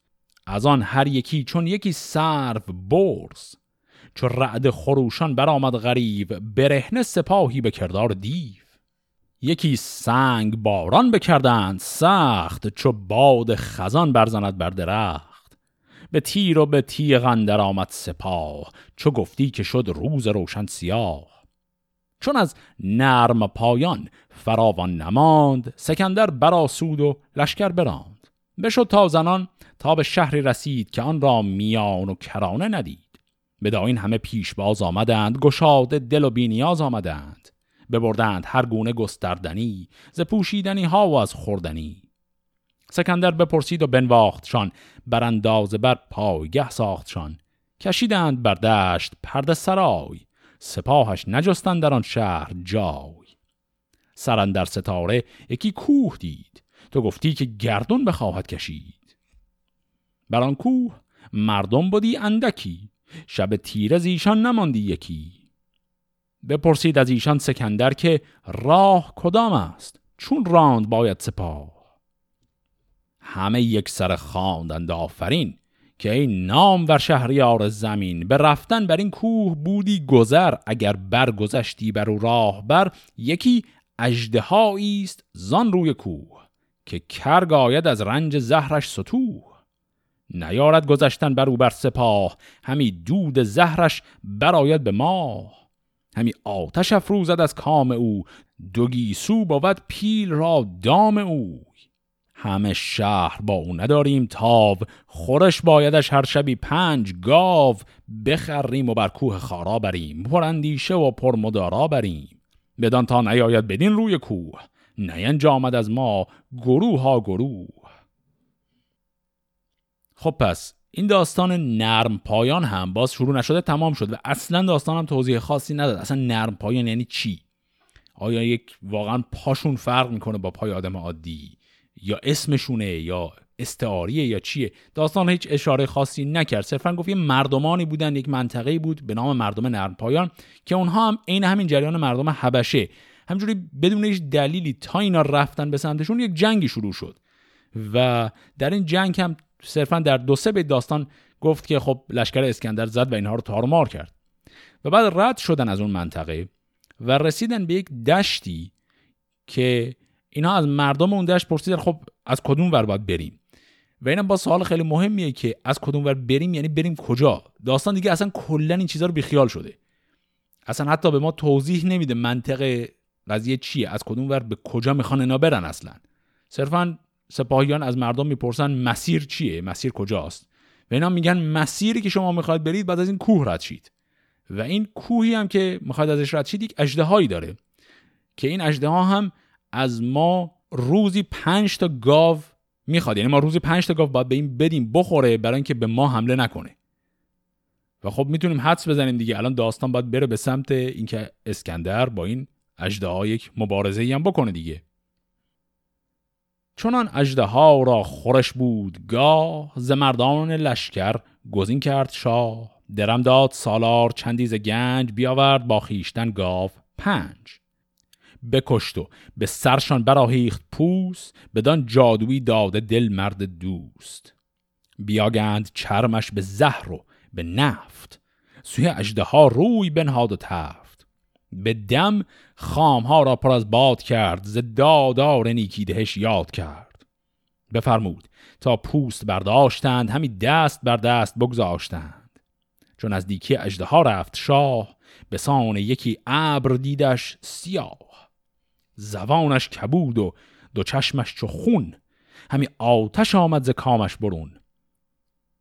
از آن هر یکی چون یکی سرو برز. چو رعد خروشان برآمد غریب برهنه سپاهی به کردار دیو. یکی سنگ باران بکردند سخت چو باد خزان برزند بر درخت. به تیر و به تیغ اندر آمد سپاه چو گفتی که شد روز روشن سیاه. چون از نرم پایان فراوان نماند سکندر براسود و لشکر براند. بشد تا زنان تا به شهری رسید که آن را میان و کرانه ندید. به این همه پیش باز آمدند گشاده دل و بینیاز آمدند. ببردند هر گونه گستردنی ز پوشیدنی ها و از خوردنی. سکندر بپرسید و بنواختشان بر اندازه بر پایگه ساختشان. کشیدند بر دشت پرده سرای سپاهش نجستند در آن شهر جای. سرندر ستاره یکی کوه دید تو گفتی که گردون بخواهد کشید. بر آن کوه مردم بودی اندکی شب تیره زیشان نماندی یکی. بپرسید از ایشان سکندر که راه کدام است؟ چون راند باید سپاه. همه یک سر خواندند آفرین که این نام بر شهریار زمین به رفتن بر این کوه بودی گذر اگر برگذشتی بر او راه بر یکی اجدهایی است زان روی کوه که کرگ آید از رنج زهرش ستوه نیارد گذشتن بر او بر سپاه همی دود زهرش براید به ماه. همی آتش افروزد از کام او. دوگی سو بود پیل را دام او همه شهر با او نداریم تاو. خورش بایدش هر شبی پنج گاو. بخریم و بر کوه خارا بریم. پر اندیشه و پر مدارا بریم. بدان تا نیاید بدین روی کوه. نینجامد از ما گروه ها گروه. خب پس این داستان نرم پایان هم باز شروع نشده تمام شد و اصلا داستان هم توضیح خاصی نداد. اصلا نرم پایان یعنی چی؟ آیا یک واقعا پاشون فرق می‌کنه با پای آدم عادی؟ یا اسمشونه؟ یا استعاریه؟ یا چیه؟ داستان هیچ اشاره خاصی نکرد. صرفا گفت یه مردمانی بودن یک منطقه بود به نام مردم نرم پایان که اونها هم عین همین جریان مردم حبشه. همجوری بدون هیچ دلیلی تا اینا رفتن به سمتشون یک جنگی شروع شد. و در این جنگ هم صرفا در دو سه داستان گفت که خب لشکر اسکندر زد و اینها رو تارمار کرد. و بعد رد شدن از اون منطقه و رسیدن به یک دشتی که اینا از مردم اون دشت پرسیدن خب از کدوم ور باید بریم؟ و اینم با سوال خیلی مهمیه که از کدوم ور بریم یعنی بریم کجا؟ داستان دیگه اصلا کلا این چیزا رو بیخیال شده. اصلا حتی به ما توضیح نمیده منطق قضیه چیه از کدوم ور به کجا می‌خوان اینا برن اصلا. صرفا سپاهیان از مردم می‌پرسن مسیر چیه؟ مسیر کجاست؟ و اینا میگن مسیری که شما می‌خواید برید بعد از این کوه رد شید. و این کوهی هم که می‌خواید ازش رد شید یک اژدهایی داره که این اژدها هم از ما روزی پنج تا گاو می‌خواد. یعنی ما روزی پنج تا گاو باید به این بدیم بخوره برای اینکه به ما حمله نکنه. و خب می‌تونیم حدس بزنیم دیگه. الان داستان باید بره به سمت اینکه اسکندر با این اژدها یک مبارزه هم بکنه دیگه. چونان اژدها را خورش بود گاه ز مردان لشکر گزین کرد شاه. درم داد سالار چندیز گنج بیاورد با خیشتن گاو پنج. بکشت و به سرشان براهیخت پوس بدان جادویی داده دل مرد دوست. بیاگند چرمش به زهر و به نفت. سوی اجده روی بنهاد و تفت. به دم خامها را پر از باد کرد ز دادار نیکی دهش یاد کرد. بفرمود تا پوست برداشتند همی دست بر دست بگذاشتند. چون از دیکی اجده رفت شاه به سان یکی ابر دیدش سیاه. زبانش کبود و دو چشمش چو خون همی آتش آمد ز کامش برون.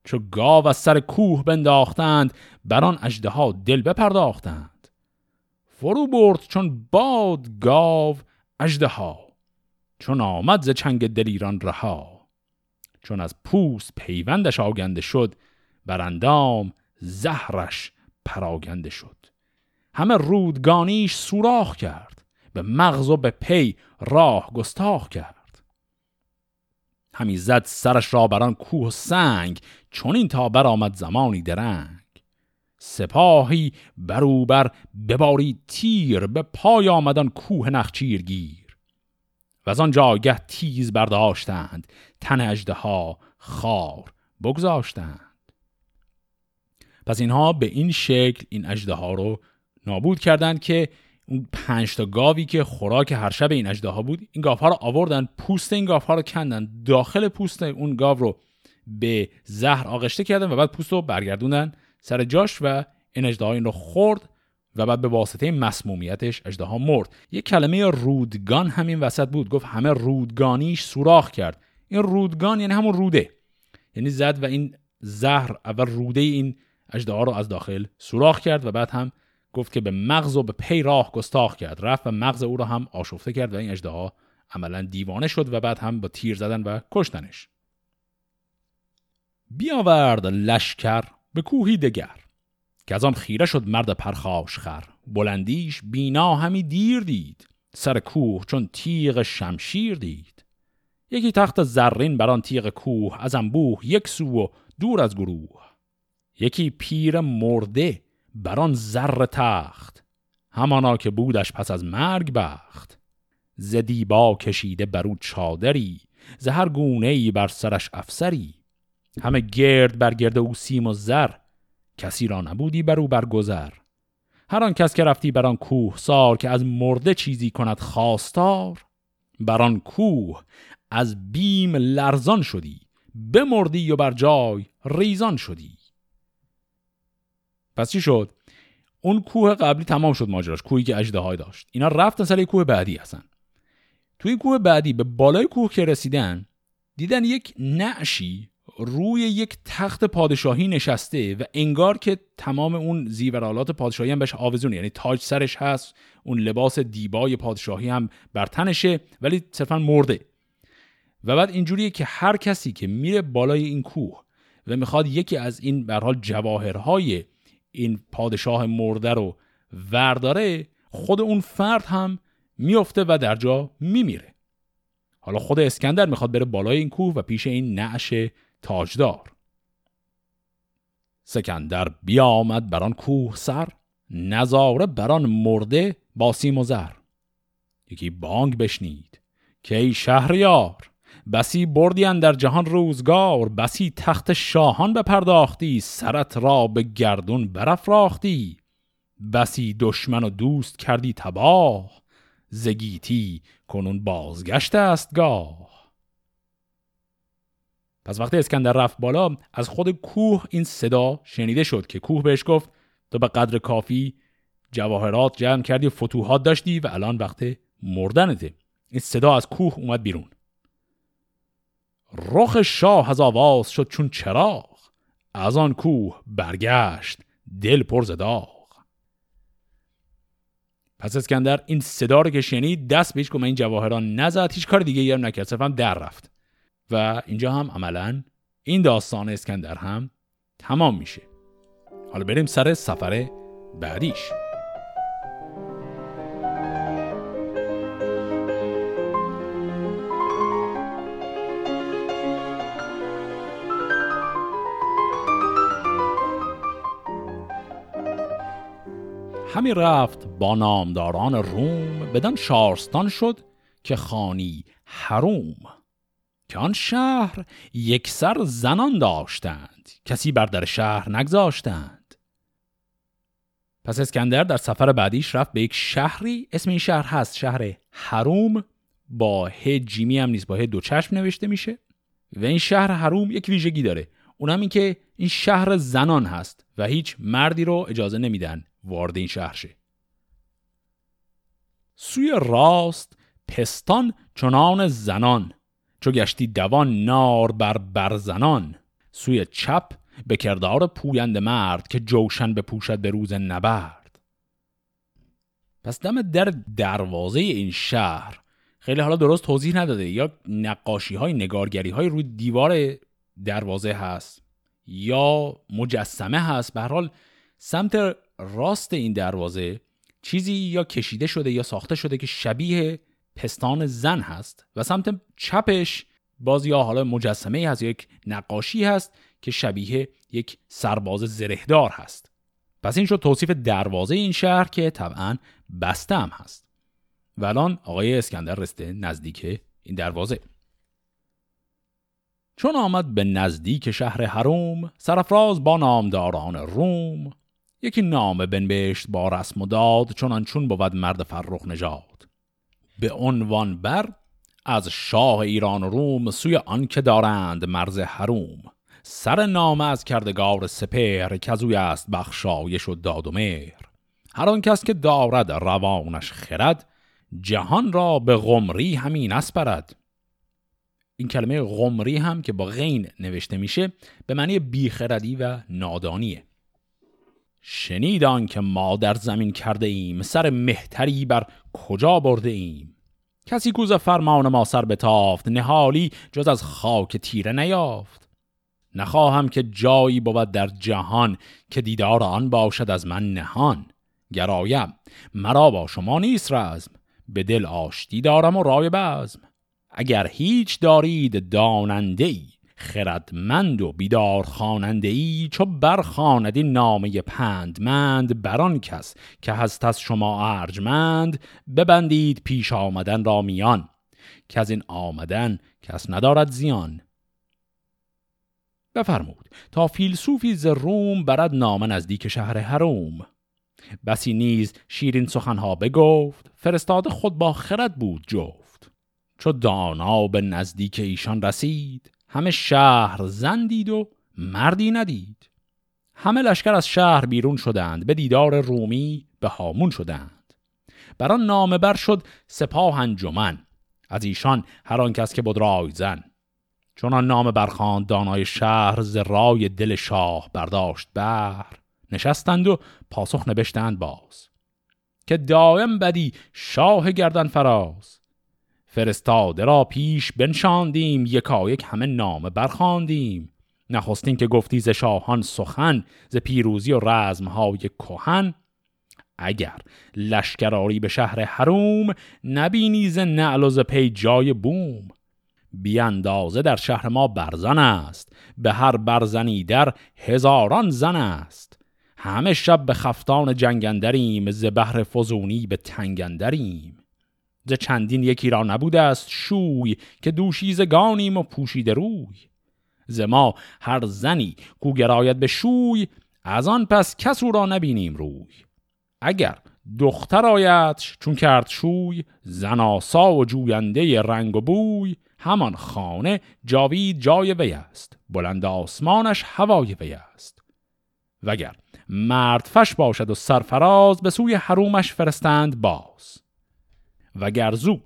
چو گاو از سر کوه بنداختند بر آن ها دل بپرداختند. فرو برد چون باد گاو ها چون آمد ز چنگ دلیران رها. چون از پوست پیوندش آگنده شد بر اندام زهرش پراگنده شد. همه رودگانیش سوراخ کرد به مغز و به پی راه گستاخ کرد. همی زد سرش را بران کوه سنگ چون این تا برآمد زمانی درنگ. سپاهی بروبر بباری تیر به پای آمدن کوه نخچیر گیر و از آن جاگه تیز برداشتند تن اجده ها خار بگذاشتند. پس اینها به این شکل این اجده ها رو نابود کردند که اون پنج تا گاوی که خوراک هر شب این ها بود این ها رو آوردن پوست این ها رو کندن داخل پوست اون گاو رو به زهر آغشته کردن و بعد پوست رو برگردوندن سر جاش و این اجده این رو خورد و بعد به واسطه مسمومیتش اجده ها مرد. یک کلمه رودگان همین وسط بود. گفت همه رودگانیش سوراخ کرد. این رودگان یعنی همون روده. یعنی زد و این زهر اول روده این اجده ها رو از داخل سوراخ کرد و بعد هم گفت که به مغز و به پی راه گستاخ کرد. رفت و مغز او را هم آشفته کرد و این اجده عملا دیوانه شد و بعد هم با تیر زدن و کشتنش. بیاورد لشکر به کوهی دگر که از آن خیره شد مرد پرخاش خر. بلندیش بینا همی دیر دید سر کوه چون تیغ شمشیر دید. یکی تخت زرین بر آن تیغ کوه از انبوه یک سو و دور از گروه. یکی پیر مرده بران زر تخت همانا که بودش پس از مرگ بخت. زدیبا کشیده برو چادری زهر گونه ای بر سرش افسری. همه گرد بر گرد او سیم و زر. کسی را نبودی بر او برگذر. هر آن کس که رفتی بر آن کوه سار که از مرده چیزی کند خواستار بر آن کوه از بیم لرزان شدی بمردی و بر جای ریزان شدی. پس چی شد؟ اون کوه قبلی تمام شد ماجراش کوهی که اجده داشت. اینا رفتن سر کوه بعدی هستن. توی کوه بعدی به بالای کوه که رسیدن دیدن یک نعشی روی یک تخت پادشاهی نشسته و انگار که تمام اون زیورالات پادشاهی هم بهش آویزونه. یعنی تاج سرش هست اون لباس دیبای پادشاهی هم بر تنشه ولی صرفا مرده. و بعد اینجوریه که هر کسی که میره بالای این کوه و می‌خواد یکی از این به حال جواهرهای این پادشاه مرده رو ورداره خود اون فرد هم میفته و در جا میمیره. حالا خود اسکندر می‌خواد بره بالای این کوه و پیش این نعش تاجدار. سکندر بیامد بران کوه سر نظاره بران مرده با سیم و زر. یکی بانگ بشنید که ای شهریار بسی بردی در جهان روزگار بسی تخت شاهان بپرداختی سرت را به گردون برافراختی. بسی دشمن و دوست کردی تباه زگیتی کنون بازگشت است گاه. پس وقتی اسکندر رفت بالا از خود کوه این صدا شنیده شد که کوه بهش گفت تو به قدر کافی جواهرات جمع کردی و فتوحات داشتی و الان وقت مردنته. این صدا از کوه اومد بیرون. رخ شاه از آواز شد چون چراغ از آن کوه برگشت دل پر زداغ پس اسکندر این صدا رو که شنید دست بهش که این جواهران نزد هیچ کار دیگه هم نکرد صرفا در رفت. و اینجا هم عملا این داستان اسکندر هم تمام میشه. حالا بریم سر سفر بعدیش. همی رفت با نامداران روم بدن شارستان شد که خانی حروم. که آن شهر یک سر زنان داشتند کسی بر در شهر نگذاشتند. پس اسکندر در سفر بعدیش رفت به یک شهری اسم این شهر هست شهر حروم. با ه جیمی هم نیست با ه دو چشم نوشته میشه. و این شهر حروم یک ویژگی داره. اونم این که این شهر زنان هست و هیچ مردی رو اجازه نمیدن وارد این شهر شه. سوی راست پستان چنان زنان. چو گشتی دوان نار بر برزنان سوی چپ به کردار پویند مرد که جوشن بپوشد به روز نبرد. پس دم در دروازه این شهر خیلی حالا درست توضیح نداده. یا نقاشی های نگارگری های روی دیوار دروازه هست یا مجسمه هست. به حال سمت راست این دروازه چیزی یا کشیده شده یا ساخته شده که شبیه پستان زن هست و سمت چپش باز یا حالا مجسمه یا یک نقاشی هست که شبیه یک سرباز زرهدار هست. پس این شد توصیف دروازه این شهر که طبعا بسته هم هست. و الان آقای اسکندر رسته نزدیک این دروازه. چون آمد به نزدیک شهر حروم سرفراز با نامداران روم یکی نامه بنبشت با رسم و داد چون چون بود مرد فرخ نژاد. به عنوان بر از شاه ایران و روم سوی آن که دارند مرز حروم. سر نامه از کردگار سپر که از است بخشایش و داد و مهر. هر آن کس که دارد روانش خرد جهان را به غمری همین اسپرد این کلمه غمری هم که با غین نوشته میشه به معنی بیخردی و نادانیه. شنیدان که ما در زمین کرده ایم سر مهتری بر کجا برده ایم؟ کسی کوز فرمان ما سر بتافت نهالی جز از خاک تیره نیافت. نخواهم که جایی بود در جهان که دیدار آن باشد از من نهان. گرایم مرا با شما نیست رزم به دل آشتی دارم و رای بزم. اگر هیچ دارید داننده ای خردمند و بیدار خاننده ای چو برخاند این نامه پندمند بران کس که هست از شما ارجمند ببندید پیش آمدن را میان. که از این آمدن کس ندارد زیان. بفرمود. تا فیلسوفی ز روم برد نامه نزدیک شهر هروم. بسی نیز شیرین سخنها بگفت فرستاده خود با خرد بود جفت. چو دانا به نزدیک ایشان رسید همه شهر زندید و مردی ندید. همه لشکر از شهر بیرون شدند به دیدار رومی به هامون شدند. بر آن نامه بر شد سپاه انجمن از ایشان هر آن کس که بود رای زن. چون نام برخان دانای شهر ز رای دل شاه برداشت بر نشستند و پاسخ نبشتند باز. که دائم بدی شاه گردن فراز فرستاده را پیش بنشاندیم یکایک همه نامه برخاندیم نخستین که گفتی ز شاهان سخن ز پیروزی و رزمهای کهن اگر لشکراری به شهر حروم نبینی ز نعل و ز پی جای بوم. بیاندازه در شهر ما برزن است به هر برزنی در هزاران زن است. همه شب به خفتان جنگندریم ز بهر فزونی به تنگندریم ز چندین یکی را نبوده است شوی که دوشیزگانیم و پوشیده روی. ز ما هر زنی کو گراید به شوی از آن پس کس او را نبینیم روی. اگر دختر آید چون کرد شوی زناسا و جوینده رنگ و بوی همان خانه جاوید جای وی است بلند آسمانش هوای وی است. وگر مرد فش باشد و سرفراز به سوی حرومش فرستند باز. وگر زو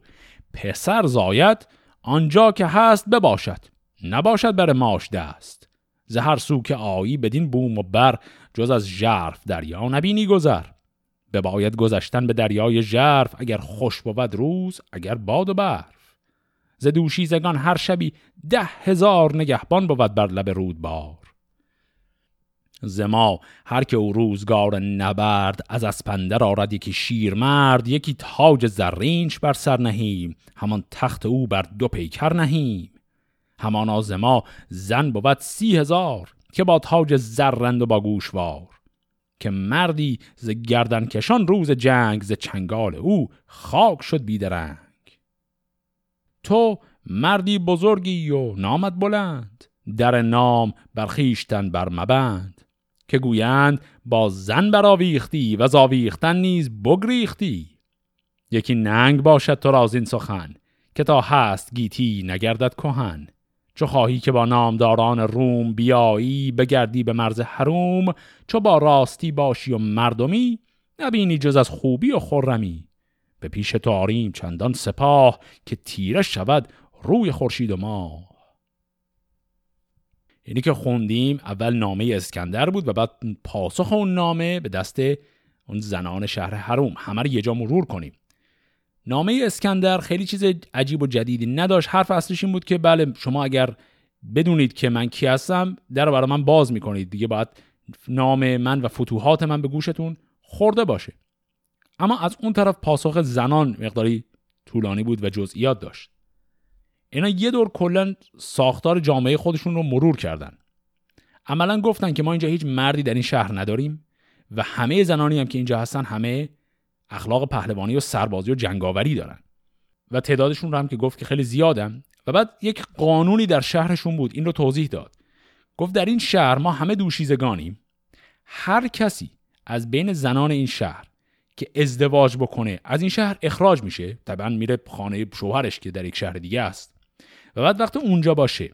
پسر زاید آنجا که هست بباشد نباشد بر ماش دست. زهر سو که آیی بدین بوم و بر جز از ژرف دریا نبینی گذر. باید گذشتن به دریای ژرف اگر خوش بود روز اگر باد و برف. ز دوشیزگان هر شبی ده هزار نگهبان بود بر لب رودبار. زما هر که او روزگار نبرد از اسپندر آرد یکی شیر مرد یکی تاج زرینش بر سر نهیم. همان تخت او بر دو پیکر نهیم. همان زما زن بود سی هزار که با تاج زرند و با گوشوار. که مردی ز گردن کشان روز جنگ ز چنگال او خاک شد بیدرنگ تو مردی بزرگی و نامد بلند در نام برخیشتن بر مبند. که گویند با زن برآویختی و زاویختن نیز بگریختی. یکی ننگ باشد تو رازین سخن که تا هست گیتی نگردد کهن. چو خواهی که با نامداران روم بیایی بگردی به مرز حروم. چو با راستی باشی و مردمی نبینی جز از خوبی و خرمی. به پیش تو آریم چندان سپاه که تیره شود روی خورشید و ماه. یعنی که خوندیم اول نامه اسکندر بود و بعد پاسخ اون نامه به دست اون زنان شهر حروم. همه رو یه جا مرور کنیم. نامه اسکندر خیلی چیز عجیب و جدیدی نداشت. حرف اصلیش این بود که بله شما اگر بدونید که من کی هستم در برای من باز می‌کنید. دیگه باید نام من و فتوحات من به گوشتون خورده باشه. اما از اون طرف پاسخ زنان مقداری طولانی بود و جزئیات داشت. اینا یه دور کلا ساختار جامعه خودشون رو مرور کردن. عملا گفتن که ما اینجا هیچ مردی در این شهر نداریم و همه زنانی هم که اینجا هستن همه اخلاق پهلوانی و سربازی و جنگاوری دارن. و تعدادشون رو هم که گفت که خیلی زیادن. و بعد یک قانونی در شهرشون بود. این رو توضیح داد. گفت در این شهر ما همه دوشیزگانیم. هر کسی از بین زنان این شهر که ازدواج بکنه از این شهر اخراج میشه. طبعا میره خانه شوهرش که در یک شهر دیگه است. و بعد وقتی اونجا باشه.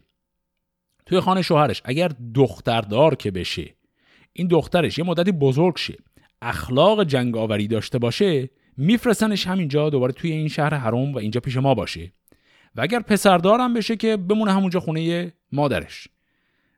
توی خانه شوهرش اگر دختردار که بشه این دخترش یه مدتی بزرگ شه اخلاق جنگاوری داشته باشه میفرستنش همینجا دوباره توی این شهر حروم و اینجا پیش ما باشه. و اگر پسردارم بشه که بمونه همونجا خونه مادرش.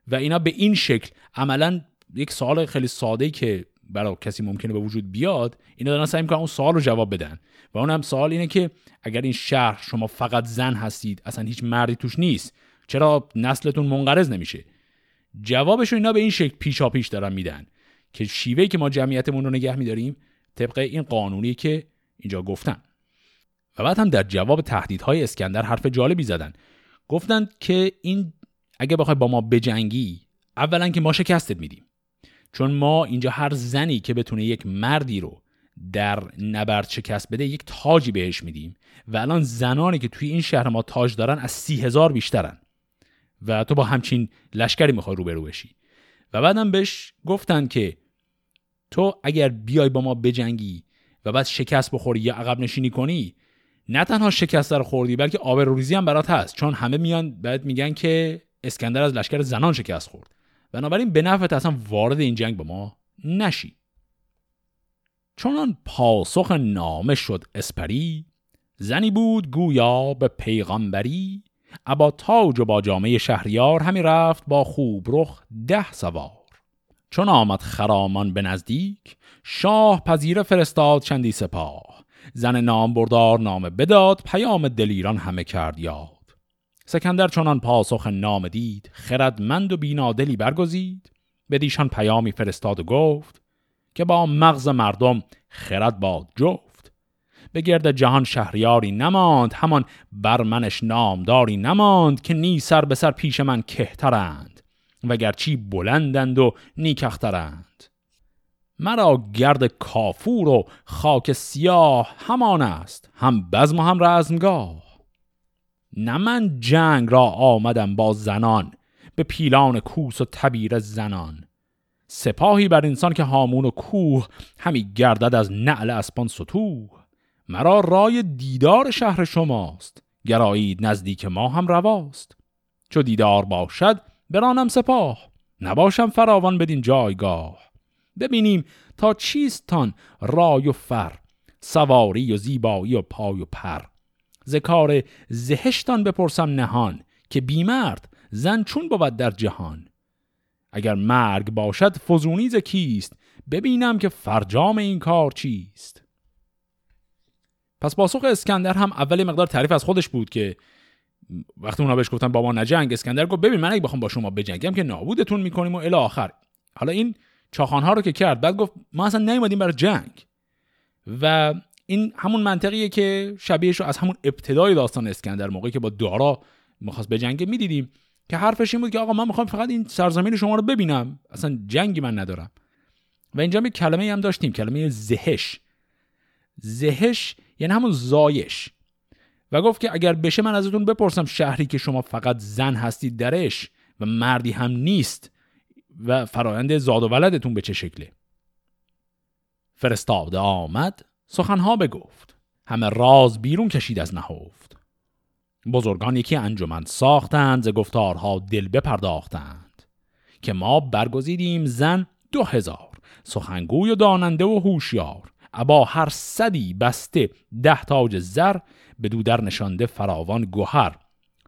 و اینا به این شکل عملا یک سوال خیلی ساده که برای کسی ممکنه به وجود بیاد اینا دارن سعی می‌کنن اون سوال رو جواب بدن. و اون هم سوال اینه که اگر این شهر شما فقط زن هستید اصلا هیچ مردی توش نیست چرا نسلتون منقرض نمیشه؟ جوابش رو اینا به این شکل پیشا پیش دارن میدن که شیوهی که ما جمعیتمون رو نگه میداریم طبق این قانونی که اینجا گفتن و بعد هم در جواب تهدیدهای اسکندر حرف جالبی زدن. گفتند که این اگه بخوای با ما بجنگی اولا که ما شکستت میدیم. چون ما اینجا هر زنی که بتونه یک مردی رو در نبرد شکست بده یک تاجی بهش میدیم و الان زنانی که توی این شهر ما تاج دارن از سی هزار بیشترن و تو با همچین لشکری می‌خوای روبرو بشی. و بعدم بهش گفتن که تو اگر بیای با ما بجنگی و بعد شکست بخوری یا عقب نشینی کنی نه تنها شکست رو خوردی بلکه آبروریزی هم برات هست. چون همه میان بعد میگن که اسکندر از لشکر زنان شکست خورد. بنابراین به نفعت اصلا وارد این جنگ با ما نشی. چون پاسخ نامه شد اسپری زنی بود گویا به پیغامبری ابا تاج و با جامعه شهریار همی رفت با خوب رخ ده سوار. چون آمد خرامان به نزدیک شاه پذیر فرستاد چندی سپاه. زن نام بردار نام بداد پیام دلیران همه کرد یاد. سکندر چنان پاسخ نام دید خردمند و بینادلی برگزید. بدیشان پیامی فرستاد و گفت که با مغز مردم خرد باد جفت. به گرد جهان شهریاری نماند همان برمنش نامداری نماند که نی سر به سر پیش من کهترند وگرچی بلندند و نیکخترند. مرا گرد کافور و خاک سیاه همان است هم بزم و هم رزمگاه. نه من جنگ را آمدم با زنان به پیلان کوس و تبیر زنان. سپاهی بر انسان که هامون و کوه همی گردد از نعل اسپان سطوح. مرا رای دیدار شهر شماست گرایید نزدیک ما هم رواست. چو دیدار باشد برانم سپاه نباشم فراوان بدین جایگاه. ببینیم تا چیستان رای و فر سواری و زیبایی و پای و پر. ذکار زهشتان بپرسم نهان که بیمرد زن چون بود در جهان. اگر مرگ باشد فزونیز کیست؟ ببینم که فرجام این کار چیست. پس پاسخ اسکندر هم اول مقدار تعریف از خودش بود که وقتی اونا بهش گفتن بابا نجنگ اسکندر گفت ببین من اگه بخوام با شما بجنگم که نابودتون می‌کنیم و الی آخر. حالا این چاخانها رو که کرد بعد گفت ما اصلا نیومدیم برای جنگ. و این همون منطقیه که شبیهش رو از همون ابتدای داستان اسکندر موقعی که با دارا می‌خواست بجنگه می‌دیدیم. که حرفش این بود که آقا من می‌خوام فقط این سرزمین شما رو ببینم. اصلا جنگی من ندارم. و اینجا یک کلمه هم داشتیم کلمه زهش. زهش یعنی همون زایش. و گفت که اگر بشه من ازتون بپرسم شهری که شما فقط زن هستید درش و مردی هم نیست و فرایند زاد و ولدتون به چه شکله. فرستاده آمد سخنها بگفت. همه راز بیرون کشید از نهفت. بزرگان یکی انجمن ساختند ز گفتارها دل بپرداختند. که ما برگزیدیم زن دو هزار سخنگوی و داننده و هوشیار. ابا هر صدی بسته ده تاج زر به در نشانده فراوان گوهر.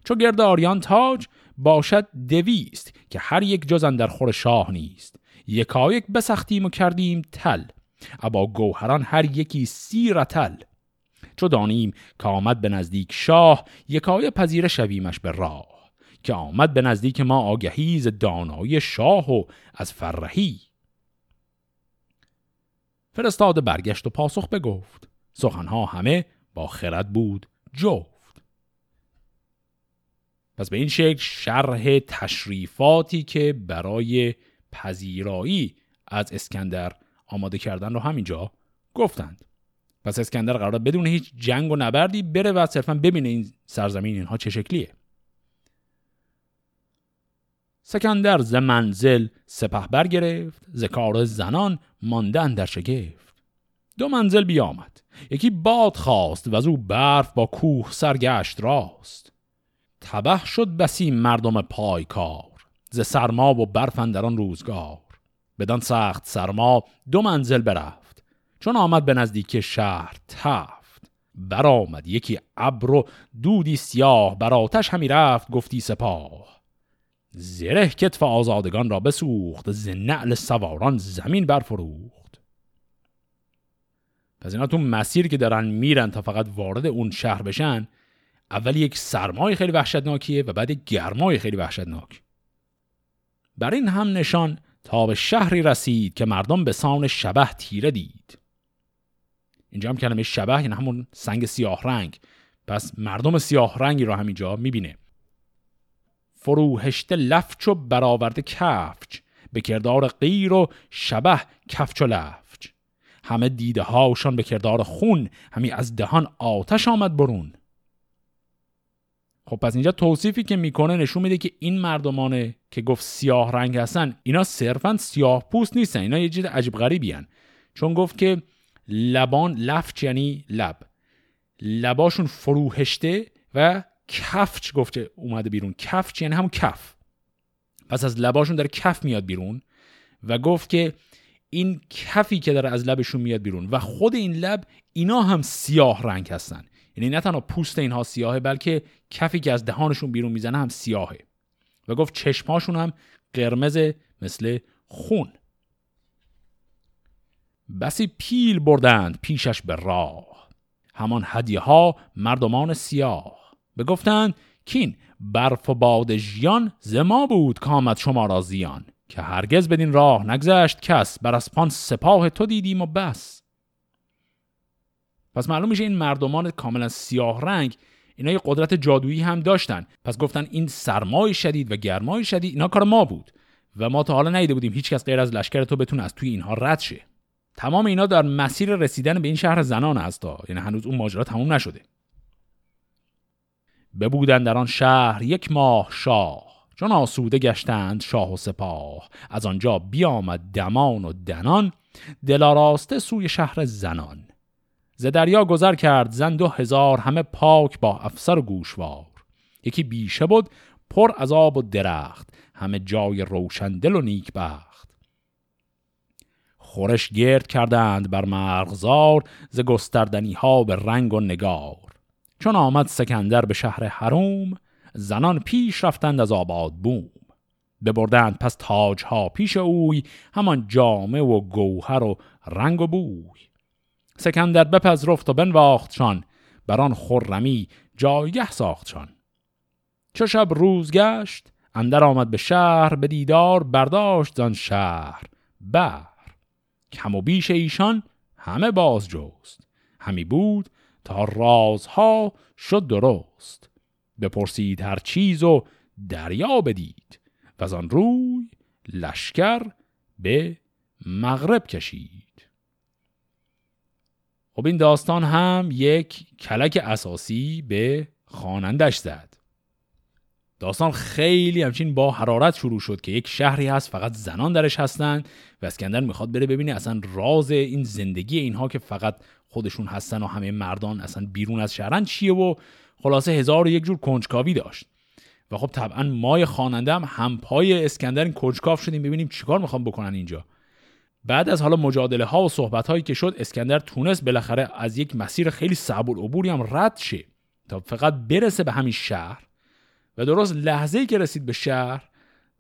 چو گرد آریان تاج باشد دویست که هر یک جز در خور شاه نیست. یکایک بسختیم و کردیم تل. ابا گوهران هر یکی سی رتل چو دانیم که آمد به نزدیک شاه یکای پذیره شویمش به راه. که آمد به نزدیک ما آگهی ز دانایی شاه و از فرهی. فرستاده برگشت و پاسخ بگفت. سخنها همه با خرد بود جفت. پس به این شکل شرح تشریفاتی که برای پذیرایی از اسکندر آماده کردن رو همینجا گفتند. پس اسکندر قرار بدون هیچ جنگ و نبردی بره و صرفا ببینه این سرزمین اینها چه شکلیه. سکندر ز منزل سپه برگرفت ز کار زنان ماندن در شگفت. دو منزل بیامد یکی باد خواست و از او برف با کوه سرگشت راست. تبه شد بسی مردم پایکار ز سرما و برف آن روزگار. بدان سخت سرما دو منزل برفت. چون آمد به نزدیک شهر تفت. برآمد یکی ابر و دودی سیاه بر آتش همی رفت گفتی سپاه زره کتف آزادگان را بسوخت ز نعل سواران زمین برفروخت. پس اینا تو مسیر که دارن میرن تا فقط وارد اون شهر بشن اول یک سرمای خیلی وحشتناکیه و بعد گرمای خیلی وحشتناک. بر این هم نشان تا به شهری رسید که مردم به سان شبه تیره دید. اینجا هم کلمه شبه یعنی همون سنگ سیاه رنگ. پس مردم سیاه رنگی را همینجا می‌بینه. فروهشته لفچ و برآورده کفچ. به کردار غیر و شبه کفچ و لفچ. همه دیده هاشان به کردار خون. همی از دهان آتش آمد برون. خب پس اینجا توصیفی که می‌کنه نشون میده که این مردمانه که گفت سیاه رنگ هستن اینا صرفا سیاه پوست نیستن. اینا یه چیز عجیب غریبی هن. چون گفت که لبان لفچ یعنی لب. لباشون فروهشته و کفچ گفته اومده بیرون. کفچ یعنی همون کف. پس از لباشون داره کف میاد بیرون و گفت که این کفی که داره از لبشون میاد بیرون و خود این لب اینا هم سیاه رنگ هستن. یعنی نه تنها پوست اینها سیاهه بلکه کفی که از دهانشون بیرون می‌زنه هم سیاهه. و گفت چشمهاشون هم قرمز مثل خون. بسی پیل بردند پیشش به راه. همان هدیه ها مردمان سیاه. بگفتند کین برف و باد ژیان زما بود کامت شما را زیان. که هرگز بدین راه نگذشت کس بر اسپان سپاه تو دیدیم و بس. پس معلوم میشه این مردمان کاملا سیاه رنگ اینا یه قدرت جادویی هم داشتن. پس گفتن این سرمای شدید و گرمای شدید اینا کار ما بود و ما تا حالا ندیده بودیم هیچ کس غیر از لشکر تو بتونه از توی اینها رد شه. تمام اینا در مسیر رسیدن به این شهر زنان هستا یعنی هنوز اون ماجرا تموم نشده. ببودن در آن شهر یک ماه شاه. چون آسوده گشتند شاه و سپاه. از آنجا بیامد دمان و دنان. دلاراسته سوی شهر زنان. ز دریا گذر کرد زن دو هزار همه پاک با افسر و گوشوار. یکی بیشه بود پر از آب و درخت. همه جای روشندل و نیک بخت خورش گرد کردند بر مرغزار ز گستردنی ها به رنگ و نگار. چون آمد سکندر به شهر حروم زنان پیش رفتند از آباد بوم. ببردند پس تاج ها پیش اوی همان جامه و گوهر و رنگ و بوی. سکندر بپذرفت و بنواختشان بر آن خرمی جایگه ساختشان چو شب روز گشت اندر آمد به شهر به دیدار برداشت زان شهر. بر کم و بیش ایشان همه باز جوست همی بود تا رازها شد درست. بپرسید هر چیز و دریا بدید. و از آن روی لشکر به مغرب کشید. خب این داستان هم یک کلک اساسی به خوانندش زد. داستان خیلی همچین با حرارت شروع شد که یک شهری هست فقط زنان درش هستن و اسکندر می‌خواد بره ببینه اصلا راز این زندگی اینها که فقط خودشون هستن و همه مردان اصلا بیرون از شهرن چیه و خلاصه هزار و یک جور کنجکاوی داشت. و خب طبعا مای خواننده هم همپای اسکندر این کنجکاو شدیم ببینیم چیکار می‌خوام بکنن اینجا. بعد از حالا مجادله ها و صحبت هایی که شد اسکندر تونست بالاخره از یک مسیر خیلی صعب العبوری هم رد شه تا فقط برسه به همین شهر. و درست لحظه که رسید به شهر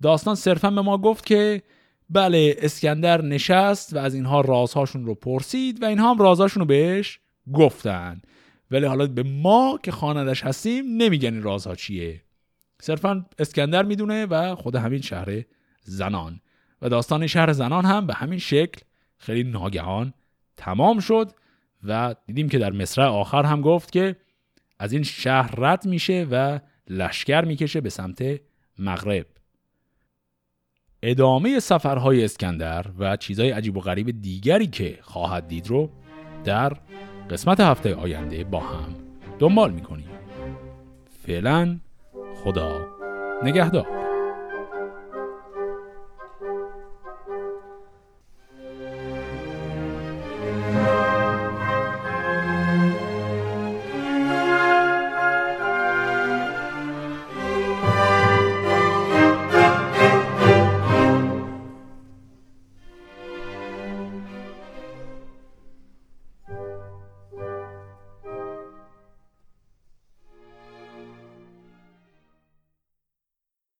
داستان صرفا به ما گفت که بله اسکندر نشست و از اینها رازهاشون رو پرسید و اینها هم رازهاشون رو بهش گفتن. ولی حالا به ما که خانندش هستیم نمیگن این رازها چیه. صرفا اسکندر می‌دونه و خود همین شهر زنان. و داستان شهر زنان هم به همین شکل خیلی ناگهان تمام شد و دیدیم که در مصرع آخر هم گفت که از این شهر رد میشه و لشکر می‌کشه به سمت مغرب. ادامه سفرهای اسکندر و چیزهای عجیب و غریب دیگری که خواهد دید رو در قسمت هفته آینده با هم دنبال می‌کنیم. فعلا خدا نگهدار.